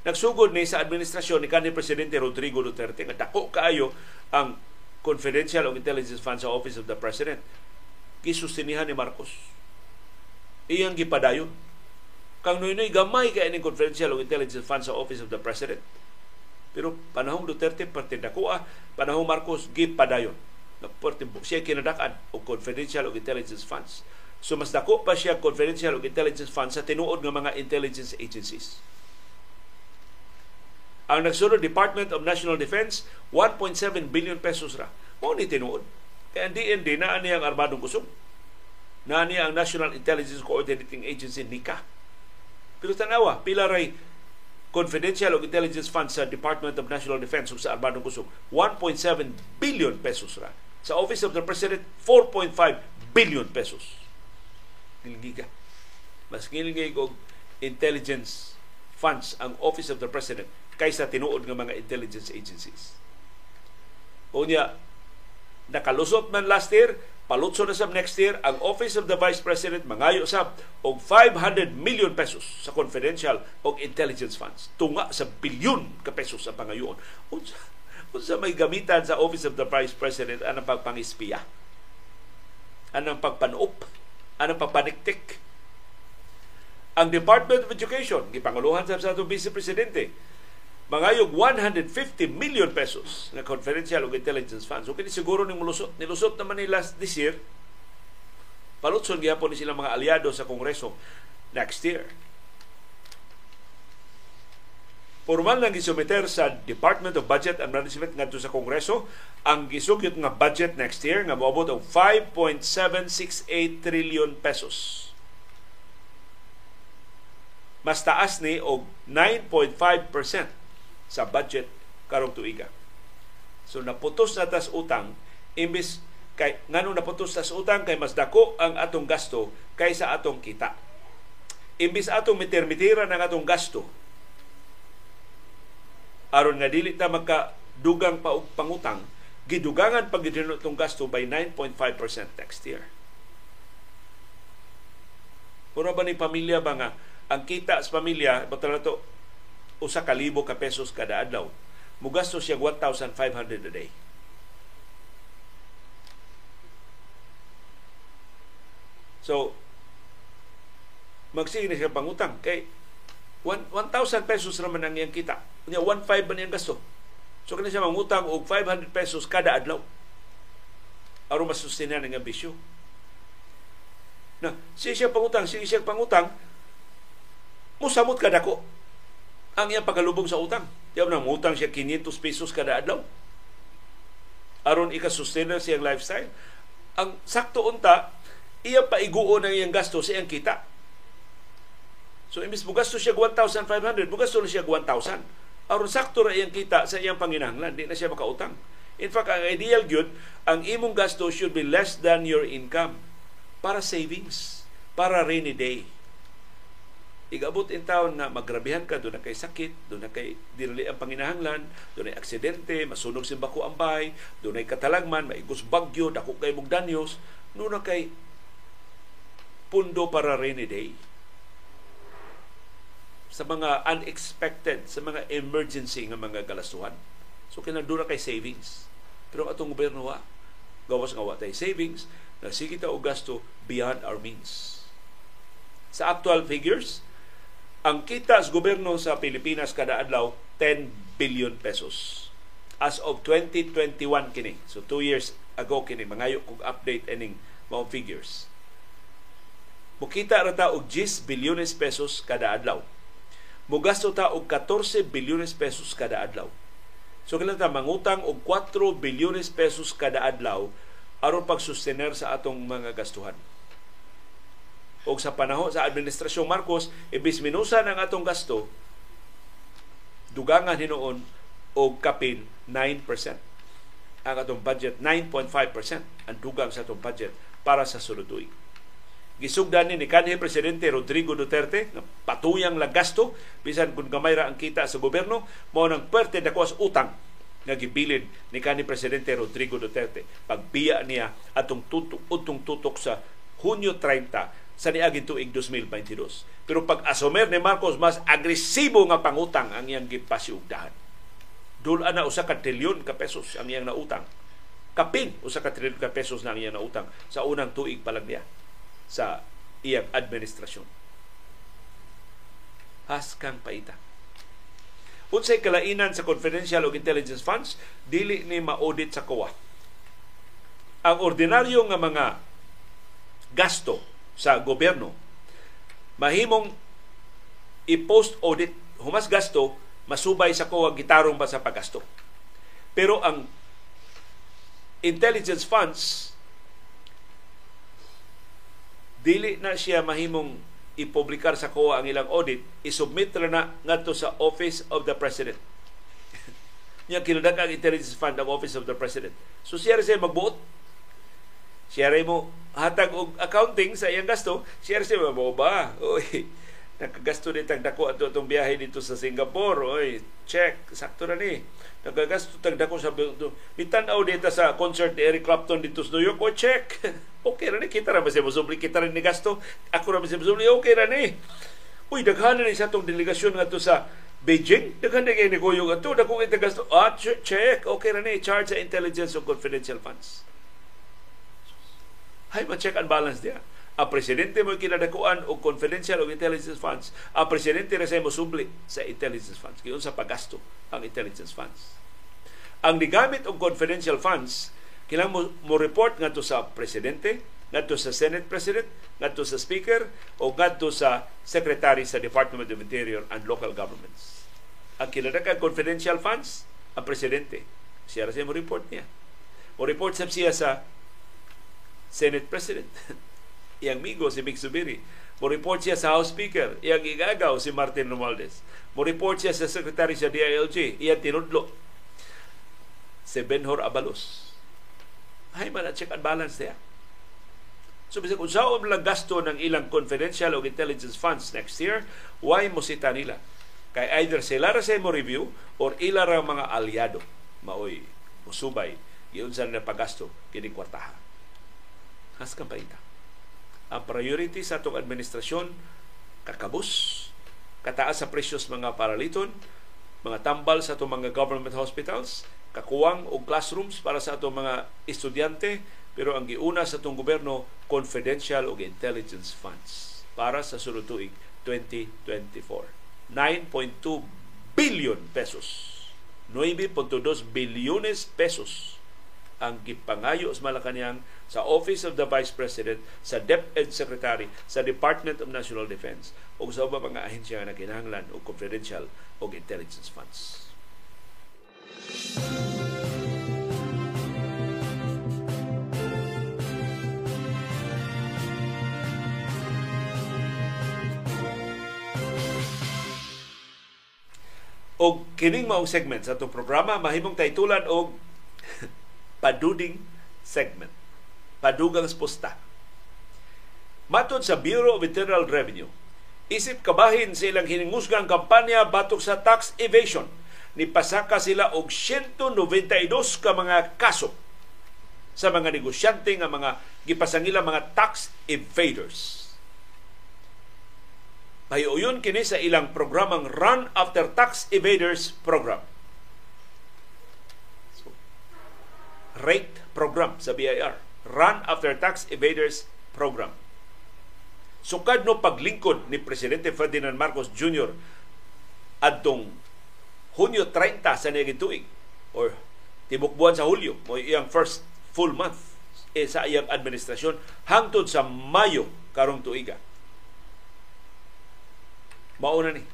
Nagsugod ni sa administrasyon ni kanhi Presidente Rodrigo Duterte nga dako kaayo ang confidential o intelligence fund sa Office of the President. Kisustinihan ni Marcos. Iyang gipadayon. Kang nuy gamay kay ining confidential o intelligence fund sa Office of the President. Pero panahong Duterte parte dakuha, panahong Marcos gipadayon. Siya kinadakan o confidential o intelligence funds. So mas dako pa siya confidential o intelligence funds sa tinuod nga mga intelligence agencies. Ang nagsunod Department of National Defense 1.7 billion pesos ra. Mao ni tinuod. Kaya ang DND na ang armadong kusog. Na ang National Intelligence Coordinating Agency NICA. Pero tanawa, pila ray confidential o intelligence fund sa Department of National Defense sa Armadong Kusog 1.7 billion pesos ra. Sa Office of the President 4.5 billion pesos. Gilgiga. Mas gilgig og intelligence funds ang Office of the President kaysa tinuod ng mga intelligence agencies. Unya, nakalusot man last year, palutso na sab next year, ang Office of the Vice President mangayo sab og 500 million pesos sa confidential o intelligence funds. Tunga sa bilyon ka pesos sa pangayoon. Unsa, unsa may gamitan sa Office of the Vice President anang pagpangispiya? Anang pagpanuop? Anang pagpaniktik? Ang Department of Education, gipanguluhan sa sa Vice Presidente, mangayog 150 million pesos na confidential ug intelligence funds. So kini siguro ning mulusot, nilusot naman ni last this year. Palutson gyapon ni sila mga aliado sa Kongreso next year. Formal nang gisumiter sa Department of Budget and Management ngadto sa Kongreso ang gisugyot nga budget next year nga moabot og 5.768 trillion pesos. Mas taas ni og 9.5% sa budget karong tuiga. So naputos na tas utang imbis kay nganong naputos tas utang kay mas dako ang atong gasto kaysa atong kita. Imbis atong mitermitira ng atong gasto aron nga dili ta magka dugang pa og pangutang gidugangan pag itong gasto by 9.5% next year. Puro ba ni pamilya ba nga ang kita sa pamilya, batal na to, usa ka libo ka pesos kada adlaw. Mugasto siya 1,500 a day. So, magsige siya pangutang. Kay 1,000 pesos naman ang iyang kita. Kanya 1,500 ba niyang gasto? So, kanya siya mangutang og 500 pesos kada adlaw. Aron masustinan ang bisyo. Na, siya siya pangutang, siya siya pangutang, musamot kada ko ang iyang pagkalubog sa utang. Diyaw na utang siya 500 pesos kada adlaw. Aron ika-sustain siyang lifestyle. ang sakto unta iya paiguon ang iyang gasto sa iyang kita. So imbis mo siya 1,500, mo na siya 1,000. Aron sakto ra iyang kita sa iyang panginahanglan, di na siya makautang. In fact, ang ideal gyud, ang imong gasto should be less than your income para savings, para rainy day. Igabot in taon na magrabihan ka, doon na kay sakit, doon na kay dinali ang panginahanglan, doon ay aksidente, masunog si bako ang bahay, doon ay katalagman, maigos bagyo, dako kay mong danyos, doon na kay pundo para rainy day sa mga unexpected, sa mga emergency nga mga galastuhan. So kinadura kay savings. Pero atong gobyerno wa, gawas nga wa tay savings, sige ta og gasto beyond our means. Sa actual figures, ang kita sa gobyerno sa Pilipinas kada adlaw 10 billion pesos. As of 2021 kini. So two years ago kini mangayo kog update ining mga figures. Mukita ra ta og 10 bilyones pesos kada adlaw. Mugasto ta og 14 bilyones pesos kada adlaw. So kailan ta mangutang og 4 bilyones pesos kada adlaw aron pagsustener sa atong mga gastuhan. O sa panahon sa administrasyong Marcos, ibis minusa ng atong gasto, dugangan hinoon og kapin 9%. Ang atong budget 9.5% ang dugang sa atong budget para sa tuig gisugdan ni kanhi presidente Rodrigo Duterte nga patuyang lang gasto bisan kung gamay ra ang kita sa gobyerno mao nang perte dako as utang nga gibilin ni kanhi presidente Rodrigo Duterte pagbiya niya atong tutok utong tutok sa Hunyo 30 sa niaging tuig 2022. Pero pag asumer ni Marcos mas agresibo nga pangutang ang iyang gipasiugdahan. Dula na usa ka trilyon ka pesos ang iyang nautang. Kapin usa ka trilyon ka pesos na ang iyang nautang sa unang tuig pa lang niya sa iyang administrasyon. Haskang paita. Unsay kalainan sa confidential o intelligence funds, dili ni ma-audit sa COA. Ang ordinaryo nga mga gasto sa gobyerno, mahimong i-post audit, humas gasto, masubay sa COA gitarong pa sa paggasto. Pero ang intelligence funds dili na siya mahimong ipublikar sa COA ang ilang audit, isubmit ra na ngadto sa Office of the President. Niya kinudak ang intelligence fund ang Office of the President. So siya rin siya magbuot. Siya rin mo hatag og accounting sa iyang gasto. Siya rin siya mo ba? Uy, nakagasto din tag dako ato itong biyahe dito sa Singapore. Oy, check, sakto na ni. Nagagasto tag dako sa bitan-aw dito sa concert ni Eric Clapton dito sa New York. O check. okay ra ni kita ra ba siya musubli kita rin ni gasto. Ako ba siya musubli okay ra ni. Uy, daghan ni sa tong delegasyon nga sa Beijing, daghan na kayo ni Goyo nga to, dako kita gasto. Ah, check, okay ra ni, charge sa intelligence of confidential funds. Hay, ma-check and balance diya ang presidente mo kinadakuan og confidential o intelligence funds, ang presidente ra say mosubli sa intelligence funds. Kiyon sa paggasto ang intelligence funds. Ang nigamit og confidential funds, kailangan mo, mo report ngadto sa presidente, ngadto sa Senate President, ngadto sa Speaker, o ngadto sa Secretary sa Department of Interior and Local Governments. Ang kinadakan confidential funds, ang presidente. Siya ra mo report niya. O report sa siya sa Senate President. iyang migo si Vic Subiri. Mo report siya sa House Speaker, iyang igagaw si Martin Romualdez. Mo report siya sa Secretary sa DILG, iyang tinudlo si Benhor Abalos. Hay man check and balance niya. So bisag kung saan lang gasto ng ilang confidential o intelligence funds next year, why mo sita nila? Kay either sila ra sa mo review or ila ra mga aliado maoy musubay giun sa na pagasto kini kwartaha. Has kampaita ang priority sa atong administrasyon kakabus kataas sa presyos mga paraliton mga tambal sa atong mga government hospitals kakuwang og classrooms para sa atong mga estudyante pero ang giuna sa atong gobyerno confidential og intelligence funds para sa sulod tuig 2024 9.2 billion pesos. 9.2 bilyones pesos ang gipangayo sa Malacanang sa Office of the Vice President, sa DepEd Secretary, sa Department of National Defense o sa ubang mga ahensya na kinahanglan o confidential o intelligence funds. O kining maong segment sa itong programa, mahimong taitulan og paduding segment. Padugang posta. Matod sa Bureau of Internal Revenue, isip kabahin sa ilang hiningusgang kampanya batok sa tax evasion. Ni pasaka sila og 192 ka mga kaso sa mga negosyante nga mga gipasangila mga tax evaders. Pahiuyon kini sa ilang programang Run After Tax Evaders Program. So, rate program sa BIR. Run After Tax Evaders Program. Sukad no paglingkod ni Presidente Ferdinand Marcos Jr. adtong Hunyo 30 sa naging or tibok buwan sa Hulyo mo iyang first full month eh, sa iyang administrasyon hangtod sa Mayo karong tuiga. Mauna ni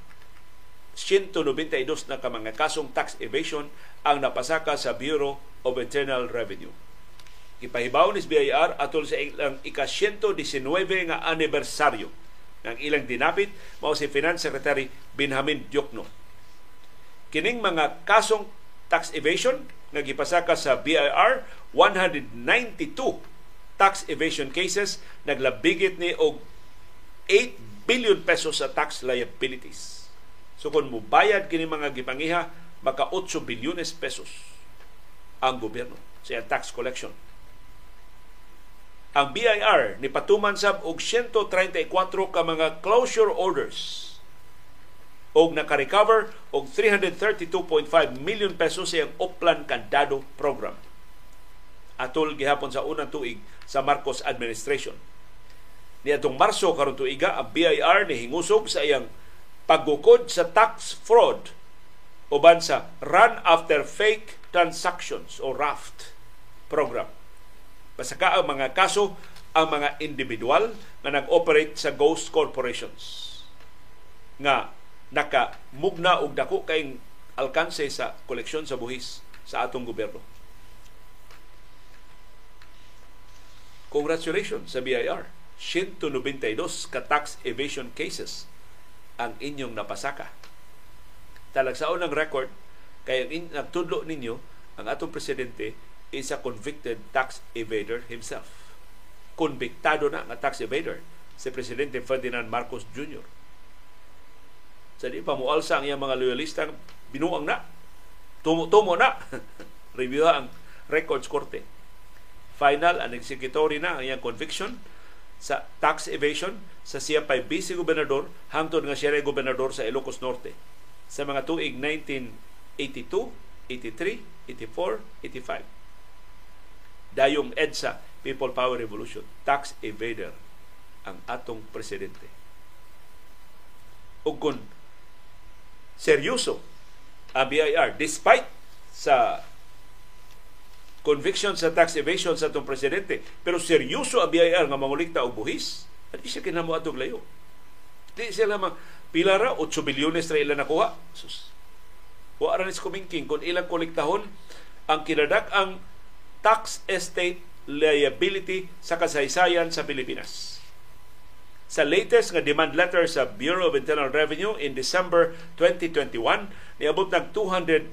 192 na ka mga kasong tax evasion ang napasaka sa Bureau of Internal Revenue. Ipahibaw ni BIR atol sa ilang ika-119 nga anibersaryo ng ilang dinapit mao si Finance Secretary Benjamin Diokno. Kining mga kasong tax evasion nga gipasaka sa BIR 192 tax evasion cases naglabigit ni og 8 billion pesos sa tax liabilities. So kung mubayad kini mga gipangiha, maka 8 bilyones pesos ang gobyerno sa tax collection. Ang BIR ni patuman sab og 134 ka mga closure orders og naka-recover og 332.5 million pesos sa Oplan Kandado program. Atol gihapon sa unang tuig sa Marcos administration. Niadtong Marso karon tuiga ang BIR ni hingusog sa iyang paggukod sa tax fraud uban sa Run After Fake Transactions o RAFT program. Basaka ang mga kaso ang mga individual na nag-operate sa ghost corporations nga nakamugna og dako kay alkanse sa koleksyon sa buhis sa atong gobyerno. Congratulations sa BIR. 192 ka tax evasion cases ang inyong napasaka. Talagsaon ng record kay ang nagtudlo ninyo ang atong presidente is a convicted tax evader himself. Konbiktado na nga tax evader si Presidente Ferdinand Marcos Jr sa di pa mualsa ang iyang mga loyalista binuang na. Tumo-tumo na. Review ang records korte. Final and executory na ang iyang conviction sa tax evasion sa siya pa'y vice gobernador hangtod nga siya gobernador sa Ilocos Norte. Sa mga tuig 1982, 83, 84, 85. Dayong EDSA, People Power Revolution, tax evader ang atong presidente. Ug kung seryoso ang BIR despite sa conviction sa tax evasion sa itong presidente. Pero seryoso ang BIR nga mangulikta og buhis. At siya kinamo atong layo. Di siya lamang pila ra 8 bilyones ra ilang nakuha. Sus. Wa ra nis kumingking kung ilang kolektahon ang kinadak ang tax estate liability sa kasaysayan sa Pilipinas. Sa latest nga demand letter sa Bureau of Internal Revenue in December 2021 niabot ng 203.8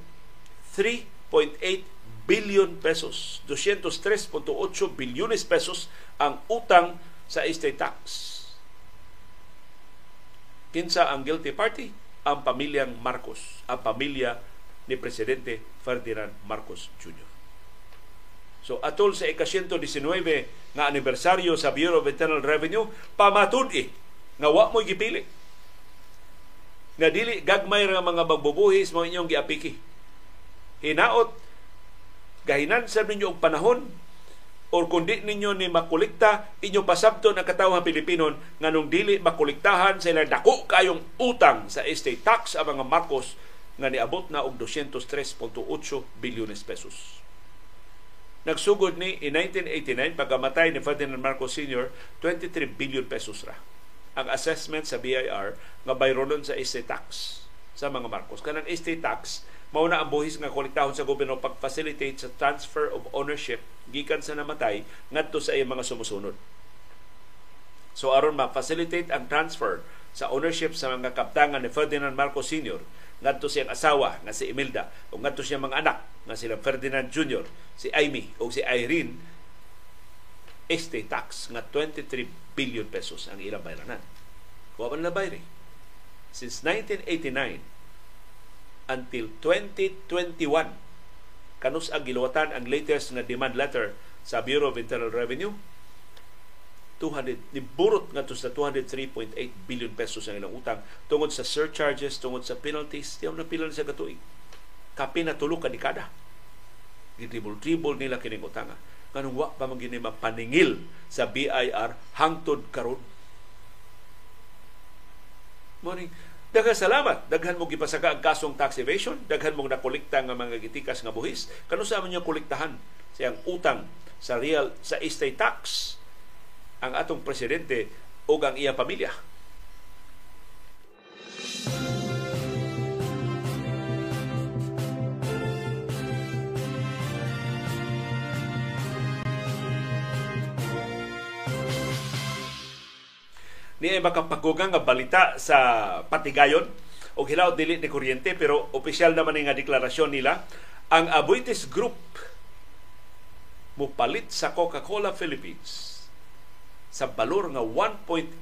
billion pesos 203.8 bilyones pesos ang utang sa estate tax. Kinsa ang guilty party? Ang pamilyang Marcos ang pamilya ni Presidente Ferdinand Marcos Jr. So atol sa ika-119 nga anibersaryo sa Bureau of Internal Revenue, pamatud-i nga wa mo gipili. Nga dili gagmay nga mga magbubuhis mo inyong giapiki. Hinaot gahinan sa ninyo og panahon or kundi ninyo ni makulikta inyo pasabto na katawhan Pilipino nga nung dili makuliktahan sila dako kayong utang sa estate tax ang mga Marcos nga niabot na og 203.8 bilyones pesos. Nagsugod ni in 1989 pagkamatay ni Ferdinand Marcos Sr. 23 billion pesos ra ang assessment sa BIR nga bayronon sa estate tax sa mga Marcos. Kanang estate tax mao na ang buhis nga kolektahon sa gobyerno pag-facilitate sa transfer of ownership gikan sa namatay ngadto sa iyang mga sumusunod. So aron ma-facilitate ang transfer sa ownership sa mga kaptangan ni Ferdinand Marcos Sr. ngadto siyang asawa nga si Imelda o ngadto siyang mga anak nga sila Ferdinand Jr., si Amy o si Irene este tax nga 23 billion pesos ang ilang bayranan. Wa man na bayri. Since 1989 until 2021 kanus ang giluwatan ang latest nga demand letter sa Bureau of Internal Revenue 200 niburot nga to sa 203.8 billion pesos ang ilang utang tungod sa surcharges tungod sa penalties tiyaw na pila sa katuig kapi na tulo ka dekada gidribol-dribol nila kining utanga kanang wa pa man paningil sa BIR hangtod karon Morning. Daghang salamat. Daghan mo gipasaka ang kasong tax evasion. Daghan mong nakolekta nga mga gitikas nga buhis. Kano sa man kolektahan siyang utang sa real sa estate tax ang atong presidente o ang iyang pamilya. ni makapagugang nga balita sa Patigayon o hilaw dili ni kuryente pero opisyal naman nga deklarasyon nila ang Abuitis Group mupalit sa Coca-Cola Philippines sa balor nga 1.8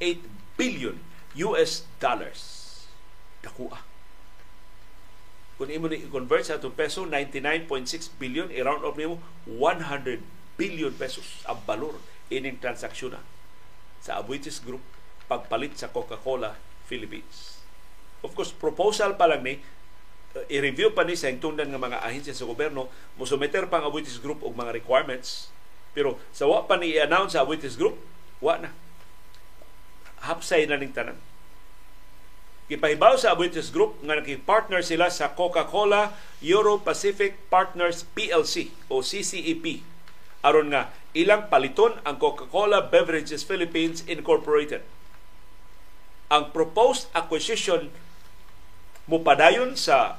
billion US dollars. Dakuha. Kung imo ni convert sa atong peso 99.6 billion i-round off nimo 100 billion pesos ang balor ining transaksyon sa Abuitis Group pagpalit sa Coca-Cola Philippines. Of course, proposal pa lang ni uh, i-review pa ni sa hingtungdan ng mga ahensya sa gobyerno mo sumeter pang Abuitis Group og mga requirements pero sa wa pa ni i-announce sa Abuitis Group wa na hapsay na ning tanan Gipahibaw sa Abuitis Group nga naki-partner sila sa Coca-Cola Euro-Pacific Partners PLC o CCEP aron nga ilang paliton ang Coca-Cola Beverages Philippines Incorporated ang proposed acquisition mo padayon sa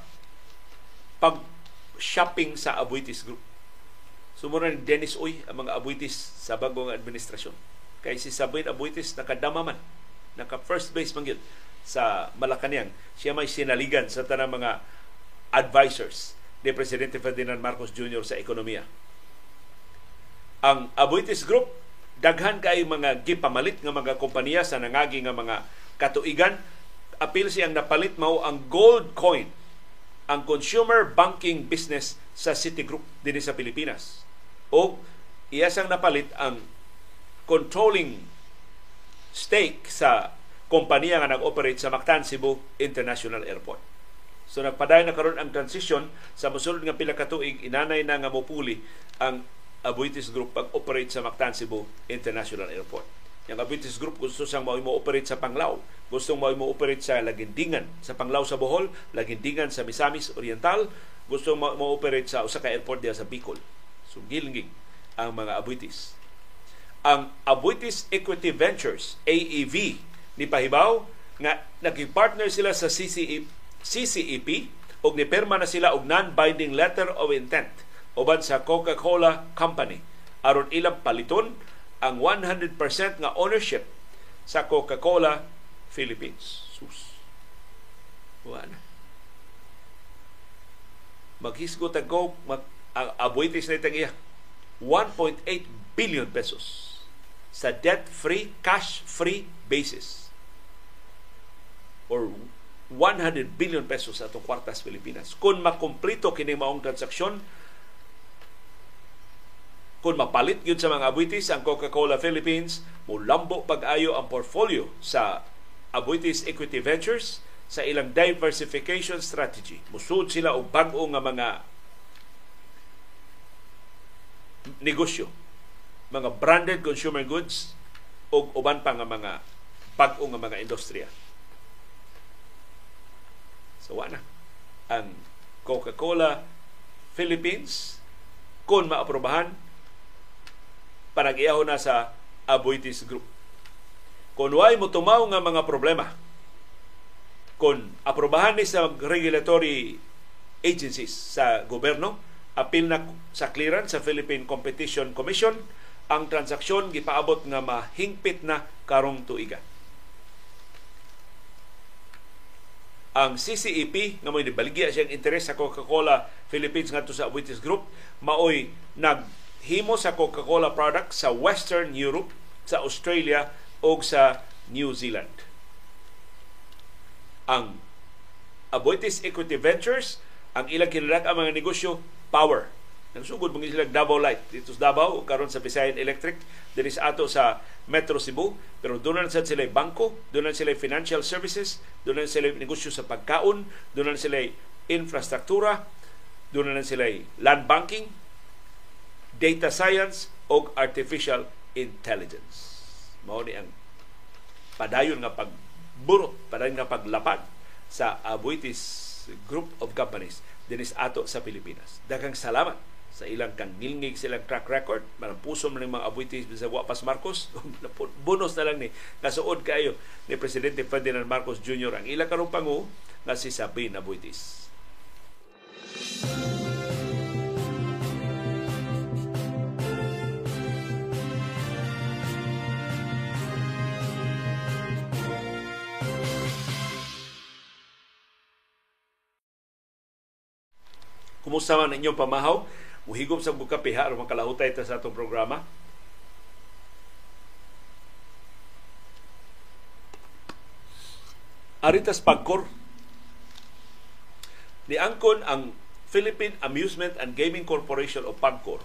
pag-shopping sa Abuitis Group. Sumura ni Dennis Uy ang mga Abuitis sa bagong administrasyon. Kay si Sabin Abuitis nakadama man, naka first base man sa Malacanang. Siya may sinaligan sa tanang mga advisors ni Presidente Ferdinand Marcos Jr. sa ekonomiya. Ang Abuitis Group daghan kay mga gipamalit nga mga kompanya sa nangagi nga mga katuigan apil siyang napalit mao ang gold coin ang consumer banking business sa Citigroup dinhi sa Pilipinas o iya siyang napalit ang controlling stake sa kompanya nga nag-operate sa Mactan Cebu International Airport. So nagpadayon na karon ang transition sa mosulod nga pila ka tuig inanay na nga mopuli ang Abuitis Group pag-operate sa Mactan Cebu International Airport. Yung Abitis Group gusto siyang mo operate sa Panglao. Gusto mo operate sa Lagindingan, sa Panglao sa Bohol, Lagindingan sa Misamis Oriental. Gusto mo mo operate sa usa ka airport diya sa Bicol. So gilingig ang mga Abuitis. Ang Abuitis Equity Ventures, AEV, ni Pahibaw, nga naging-partner sila sa CCE, CCEP o ni perma na sila og non-binding letter of intent uban sa Coca-Cola Company aron ilang paliton ang 100% nga ownership sa Coca-Cola Philippines. Sus. Wala. Maghisgot ang Coke, mag, ang abuitis na itang iya. 1.8 billion pesos sa debt-free, cash-free basis. Or 100 billion pesos sa itong kwartas Pilipinas. Kung makumplito kini maong transaksyon, kung mapalit yun sa mga abuitis ang Coca-Cola Philippines, mulambo pag-ayo ang portfolio sa Abuitis Equity Ventures sa ilang diversification strategy. Musud sila og bag-o nga mga negosyo, mga branded consumer goods o uban pa nga mga bag-o nga mga industriya. So wala ang Coca-Cola Philippines kung maaprobahan panag-iyaho na sa Aboitis Group. Kung way mo tumaw nga mga problema, kung aprobahan ni sa regulatory agencies sa gobyerno, apil na sa clearance sa Philippine Competition Commission, ang transaksyon gipaabot nga mahingpit na karong tuiga. ang CCEP nga mo'y nibaligya siyang interes sa Coca-Cola Philippines ngadto sa Abuitis Group maoy naghimo sa Coca-Cola product sa Western Europe, sa Australia o sa New Zealand. Ang Aboitiz Equity Ventures, ang ilang kinadak ang mga negosyo, power. Nagsugod mga sila Davao Light dito sa Davao karon sa Visayan Electric diri sa ato sa Metro Cebu pero doon na sila bangko, doon na sila financial services, doon na sila negosyo sa pagkaon, doon na sila infrastruktura, doon sila land banking, data science o artificial intelligence. Mao ni ang padayon nga pagburot, padayon nga paglapad sa Abuitis Group of Companies dinis ato sa Pilipinas. Daghang salamat sa ilang kangilngig silang track record marang puso man mga abuitis sa Wapas Marcos bonus na lang ni nasuod kayo ni Presidente Ferdinand Marcos Jr. ang ilang karong pangu nga si Sabine Abuitis. Kumusta man inyong pamahaw? Muhigop sa bukapiha aron makalahutay ta sa atong programa. Aritas Pagkor ni angkon ang Philippine Amusement and Gaming Corporation o PAGCOR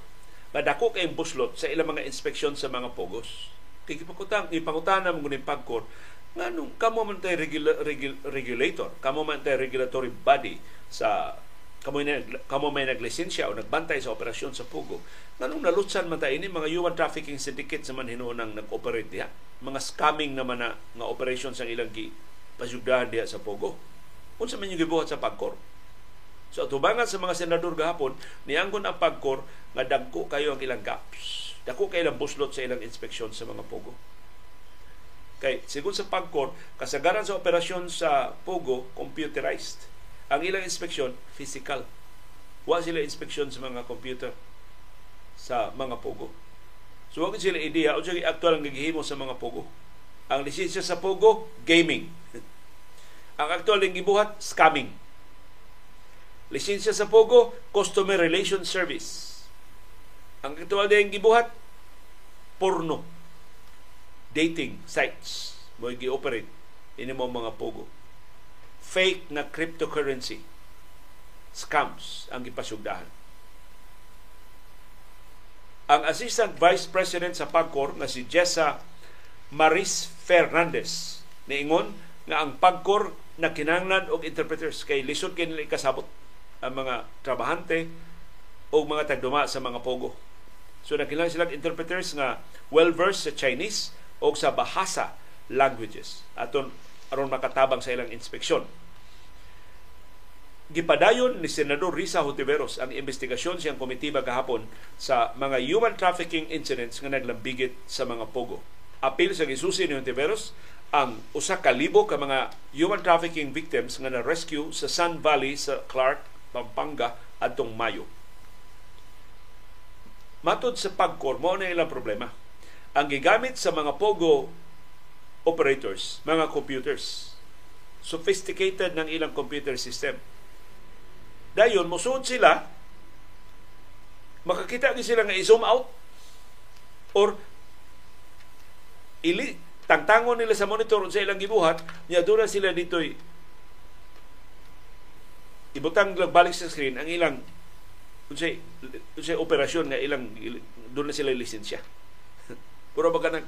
nga dako kay buslot sa ilang mga inspeksyon sa mga pogos. Kay ipakutang ipangutana mo ni PAGCOR nga nung kamo man tay regula, regul, regulator, kamo man tay regulatory body sa kamo na kamo may naglisensya o nagbantay sa operasyon sa Pugo nganong nalutsan man ta ini mga human trafficking syndicate sa man hinunang nag-operate diha? Mga scamming naman na nga operasyon sa ilang gi pasugdahan diha sa Pugo unsa man yung gibuhat sa pagkor? So atubangan sa mga senador gahapon nianggon ang pagkor nga dagko kayo ang ilang gaps. Dako kay ilang buslot sa ilang inspeksyon sa mga Pugo kay sigon sa pagkor kasagaran sa operasyon sa Pugo computerized ang ilang inspeksyon, physical. Wa sila inspeksyon sa mga computer sa mga pogo. So wag sila ideya o sige aktual ang gigihimo sa mga pogo. Ang lisensya sa pogo, gaming. ang aktual ang gibuhat, scamming. Lisensya sa pogo, customer relation service. Ang aktual din gibuhat, porno. Dating sites mo gi-operate ini mo mga pogo fake na cryptocurrency scams ang gipasugdahan. Ang Assistant Vice President sa PAGCOR nga si Jessa Maris Fernandez niingon nga ang PAGCOR na kinanglan og interpreters kay lisod kay nila kasabot ang mga trabahante o mga tagduma sa mga pogo. So nakilang sila interpreters nga well-versed sa Chinese o sa Bahasa languages aton aron makatabang sa ilang inspeksyon. Gipadayon ni Senador Risa Hotiveros ang investigasyon siyang komitiba kahapon sa mga human trafficking incidents nga naglambigit sa mga pogo. Apil sa gisusi ni Hotiveros ang usa ka libo ka mga human trafficking victims nga na-rescue sa Sun Valley sa Clark, Pampanga adtong Mayo. Matod sa pagkor, mo na ilang problema. Ang gigamit sa mga pogo operators, mga computers. Sophisticated ng ilang computer system. Dayon, musuod sila, makakita ni sila nga i-zoom out or ili tangtangon nila sa monitor sa ilang gibuhat niya doon sila dito ibutang balik sa screen ang ilang unsay unsay operasyon nga ilang doon na sila lisensya puro ba nag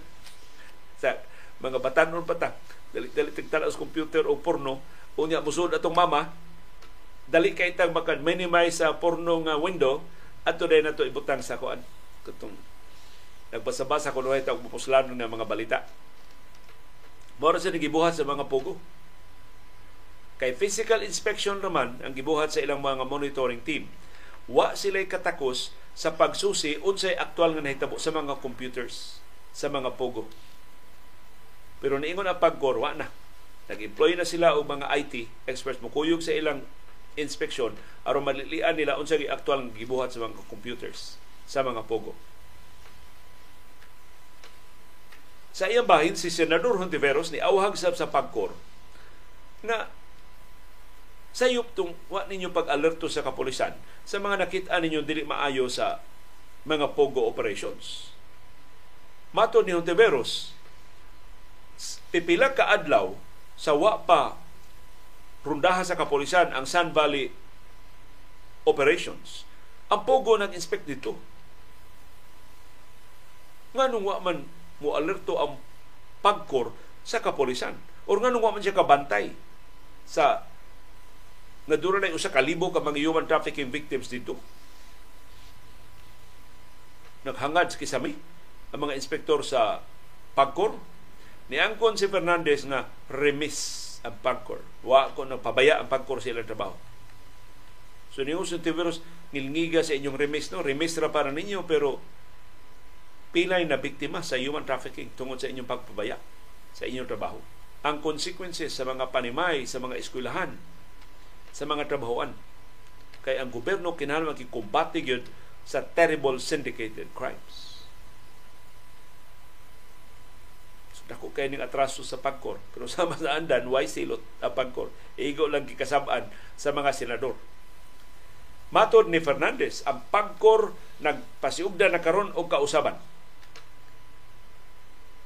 sa mga batanon pata dali-dali tigtala sa computer o porno unya musud atong mama dali kay tag maka minimize sa porno nga window ato day nato ibutang sa kuan katong nagbasa-basa kuno ay tag puslano ng mga balita Moro sa gibuhat sa mga pugo. Kay physical inspection naman ang gibuhat sa ilang mga monitoring team. Wa sila katakos sa pagsusi unsay aktual nga nahitabo sa mga computers sa mga pugo. Pero niingon ang pagkorwa na. Nag-employ na sila og mga IT experts mo kuyog sa ilang inspeksyon aron malilian nila unsa gi aktual gibuhat sa mga computers sa mga pogo. Sa iyang bahin si Senador Hontiveros ni awhag sa pagkor na sayop tung wa ninyo pag-alerto sa kapulisan sa mga nakita ninyo dili maayo sa mga pogo operations. Mato ni Hontiveros, pipila ka adlaw sa wa pa rundahan sa kapulisan ang Sun Valley operations. Ang Pogo nag-inspect dito. Nga nung wa man mo alerto ang pagkor sa kapulisan. O nga nung wa man siya kabantay sa nadura na usa kalibo ka mga human trafficking victims dito. Naghangad sa kisami ang mga inspektor sa pagkor. Niangkon si Fernandez na remis ang pagkor. Wa ko na pabaya ang pagkor sa ilang trabaho. So niyo sa Tiveros, nilngiga sa inyong remis, no? Remis ra para ninyo, pero pilay na biktima sa human trafficking tungod sa inyong pagpabaya sa inyong trabaho. Ang consequences sa mga panimay, sa mga eskwelahan, sa mga trabahoan. Kay ang gobyerno kinahanglan makikumbati gyud sa terrible syndicated crimes. Dako kay ning atraso sa pagkor pero sama sa andan why silot ang pagkor igo lang gikasab-an sa mga senador Matod ni Fernandez, ang pagkor nagpasiugda na karon og kausaban.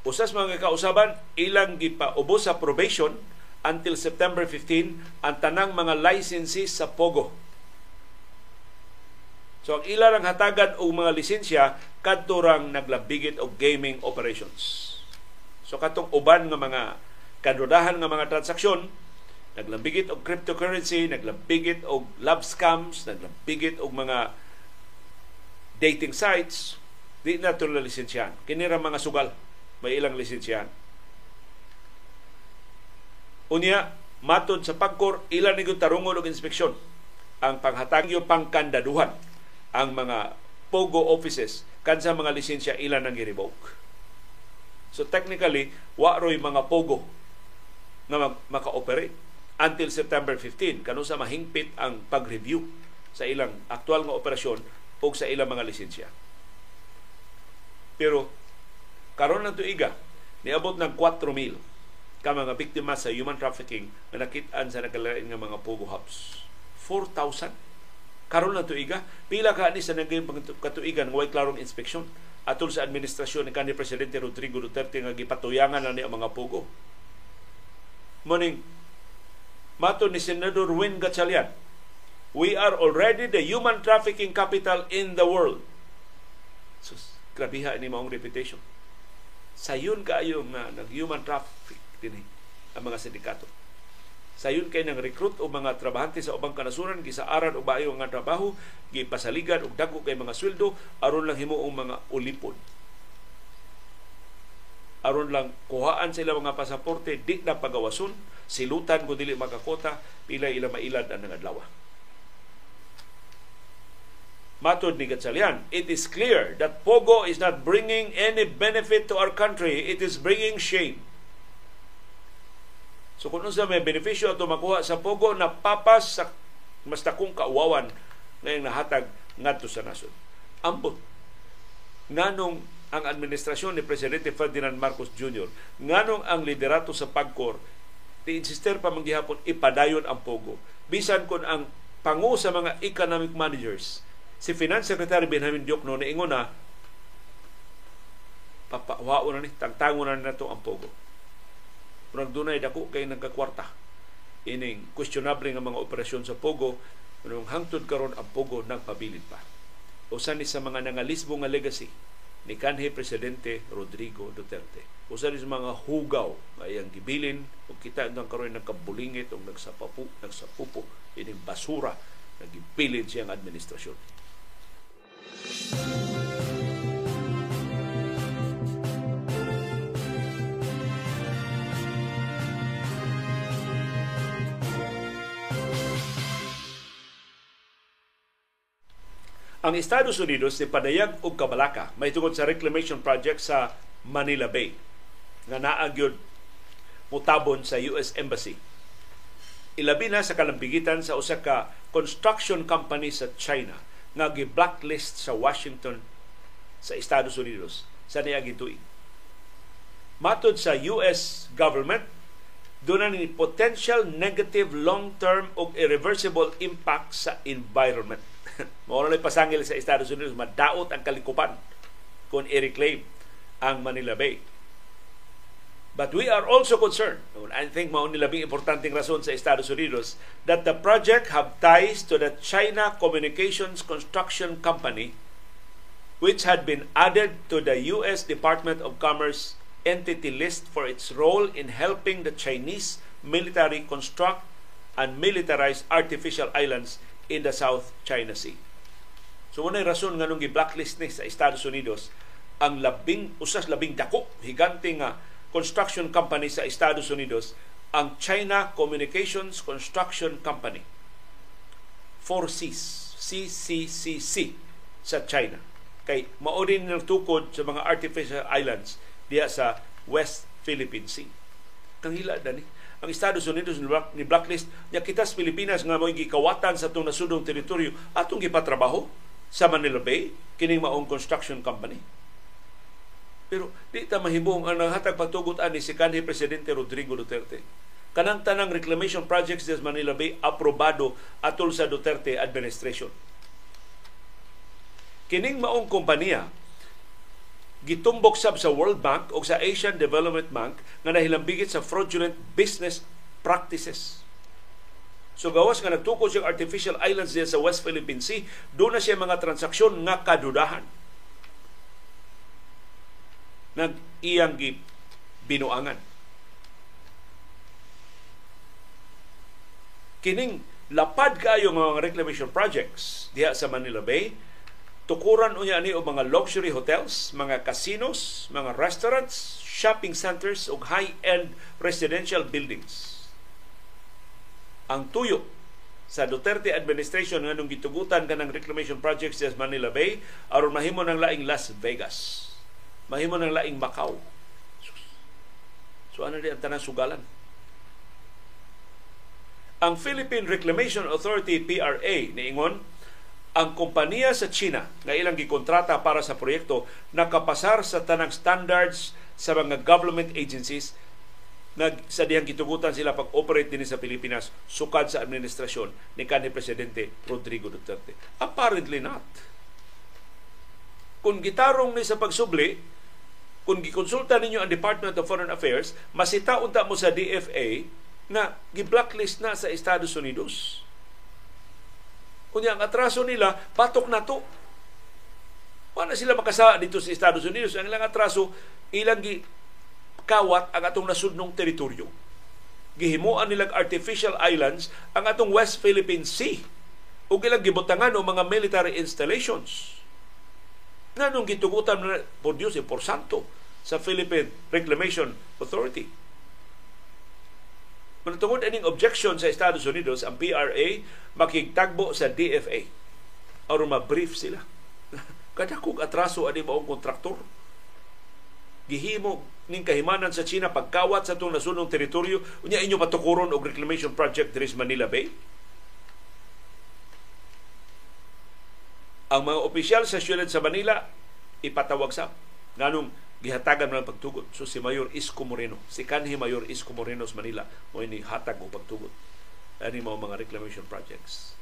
Usas mga kausaban, ilang gipaubos sa probation until September 15 ang tanang mga licenses sa Pogo. So ang ilang hatagan og mga lisensya kadto rang naglabigit og gaming operations. So katong uban nga mga kadudahan nga mga transaksyon, naglambigit og cryptocurrency, naglambigit og love scams, naglambigit og mga dating sites, di na ito lisensyahan. Kinira mga sugal, may ilang lisensyahan. Unya, matod sa pagkor, ilan ni tarungon og inspeksyon ang panghatagyo pangkandaduhan ang mga POGO offices kansa mga lisensya ilan ang i-revoke. So technically, wa roy mga pogo nga maka-operate until September 15 kanu sa mahingpit ang pag-review sa ilang aktual nga operasyon o sa ilang mga lisensya. Pero karon na tuiga niabot ng 4,000 ka mga biktima sa human trafficking na nakitaan sa nagkalain nga mga pogo hubs. 4,000 karon na tuiga pila ka ni sa naging katuigan way klarong inspeksyon atol sa administrasyon ni kanhi presidente Rodrigo Duterte nga gipatuyangan na ni ang mga pugo. Morning, mato ni Senador Win Gatchalian, we are already the human trafficking capital in the world. Sus, grabiha ni maong reputation. Sayon kaayo nga nag-human traffic din ang mga sindikato. Sayon kay nang recruit o mga trabahante sa ubang kanasuran gisaaran og bayo nga trabaho, gipasaligan og dagko kay mga sweldo aron lang himuong mga ulipod. Aron lang kuhaan sila mga pasaporte di na pagawason, silutan ko dili makakota, pila ila mailad ang adlaw. Matod ni Gatsalian, it is clear that Pogo is not bringing any benefit to our country. It is bringing shame. So kung unsa may benepisyo ato makuha sa pogo na papas sa mas takong kauwawan ngayong nahatag ngadto sa nasod. Ambot nganong ang administrasyon ni Presidente Ferdinand Marcos Jr. nganong ang liderato sa pagkor ti insister pa manggihapon ipadayon ang pogo bisan kon ang pangu sa mga economic managers si Finance Secretary Benjamin Diokno na ingon na papawao na ni tagtango na nato ang pogo Murag dunay dako kay nagkakwarta. Ining questionable nga mga operasyon sa Pogo, nung hangtod karon ang Pogo nagpabilid pa. Usa ni sa mga nangalisbo nga legacy ni kanhi presidente Rodrigo Duterte. Usa ni sa mga hugaw nga iyang gibilin ug kita nang karon nagkabulingit ug nagsapapu, nagsapupo ining basura nga gibilin siyang administrasyon. Ang Estados Unidos ni padayag og kabalaka may tungod sa reclamation project sa Manila Bay nga naa gyud mutabon sa US Embassy. Ilabi na sa kalambigitan sa usa ka construction company sa China nga gi-blacklist sa Washington sa Estados Unidos sa tuig. Matod sa US government, doon ni potential negative long-term o irreversible impact sa environment. Mao na pasangil sa Estados Unidos madaot ang kalikupan kung i-reclaim ang Manila Bay. But we are also concerned, I think mao ni labing importanteng rason sa Estados Unidos, that the project have ties to the China Communications Construction Company which had been added to the US Department of Commerce entity list for its role in helping the Chinese military construct and militarize artificial islands in the South China Sea. So unay rason nga nung gi-blacklist ni sa Estados Unidos ang labing usas labing dako higante nga construction company sa Estados Unidos ang China Communications Construction Company. 4Cs, CCCC sa China. Kay maudin ng tukod sa mga artificial islands diya sa West Philippine Sea. Kang hila ni ang Estados Unidos ni blacklist niya kitas Pilipinas nga mo gikawatan sa itong nasudong teritoryo atong gipatrabaho sa Manila Bay kining maong construction company pero di ta mahimong ang nanghatag pagtugot ani si kanhi Presidente Rodrigo Duterte. Kanang tanang reclamation projects sa Manila Bay aprobado atol sa Duterte administration. Kining maong kompanya gitumbok sab sa World Bank o sa Asian Development Bank nga nahilambigit sa fraudulent business practices. So gawas nga nagtukod siyang artificial islands diya sa West Philippine Sea, doon na siya mga transaksyon nga kadudahan nag iyang binuangan. Kining lapad kayo mga reclamation projects diha sa Manila Bay, tukuran unya ni og mga luxury hotels, mga casinos, mga restaurants, shopping centers ug high-end residential buildings. Ang tuyo sa Duterte administration nganong gitugutan kanang reclamation projects sa Manila Bay aron mahimo ng laing Las Vegas mahimo ng laing Macau. So ano di ang tanang sugalan? Ang Philippine Reclamation Authority PRA niingon ang kompanya sa China nga ilang gikontrata para sa proyekto nakapasar sa tanang standards sa mga government agencies nag sa dihang gitugutan sila pag-operate din sa Pilipinas sukad sa administrasyon ni kanhi presidente Rodrigo Duterte. Apparently not. Kung gitarong ni sa pagsubli, kung gikonsulta ninyo ang Department of Foreign Affairs, masita unta mo sa DFA na gi-blacklist na sa Estados Unidos. Kunya ang atraso nila, patok na to. Wala sila makasa dito sa Estados Unidos. Ang ilang atraso, ilang gi kawat ang atong nasudnong teritoryo. Gihimuan nilang artificial islands ang atong West Philippine Sea o ilang gibutangan o mga military installations nga nung gitugutan na por Diyos, por santo sa Philippine Reclamation Authority. Kung tungod aning objection sa Estados Unidos, ang PRA makigtagbo sa DFA aron ma-brief sila. Kada kog atraso ani maong kontraktor. Gihimo ning kahimanan sa China pagkawat sa itong nasunong teritoryo unya inyo patukuron og reclamation project diri sa Manila Bay ang mga opisyal sa siyudad sa Manila ipatawag sa nganong gihatagan man pagtugot. So si Mayor Isko Moreno si kanhi Mayor Isko Moreno sa Manila mo ini hatag og pagtugot. Ani mao mga reclamation projects.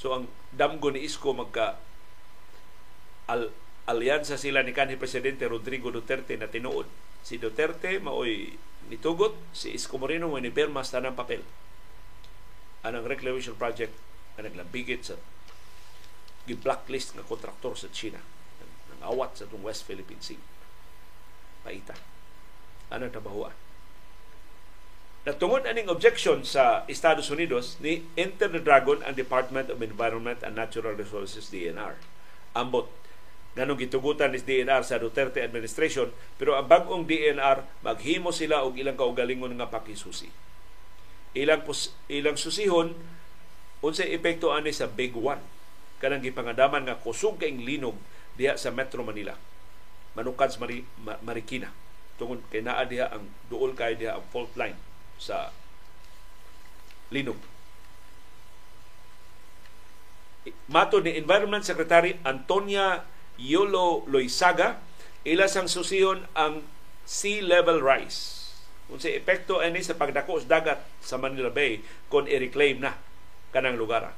So ang damgo ni Isko magka al alyansa sila ni kanhi presidente Rodrigo Duterte na tinuod. Si Duterte maoy nitugot si Isko Moreno mo ni permas tanang papel. Anang reclamation project na naglambigit sa gi-blacklist nga kontraktor sa China awat sa itong West Philippine Sea. Paita. Ano trabahoan? Natungod aning objection sa Estados Unidos ni Enter the Dragon ang Department of Environment and Natural Resources DNR. Ambot ganong gitugutan ni DNR sa Duterte administration pero ang bagong DNR maghimo sila og ilang kaugalingon nga pakisusi. Ilang pus, ilang susihon unsay epekto ani sa Big One kanang gipangadaman nga kusog kaing linog diha sa Metro Manila manukad sa Mari, Marikina tungod kay naa diha ang duol kay diha ang fault line sa linog mato ni Environment Secretary Antonia Yolo Loisaga ila sang susihon ang sea level rise. Kung sa epekto ani sa pagdako sa dagat sa Manila Bay kung i-reclaim na kanang lugar.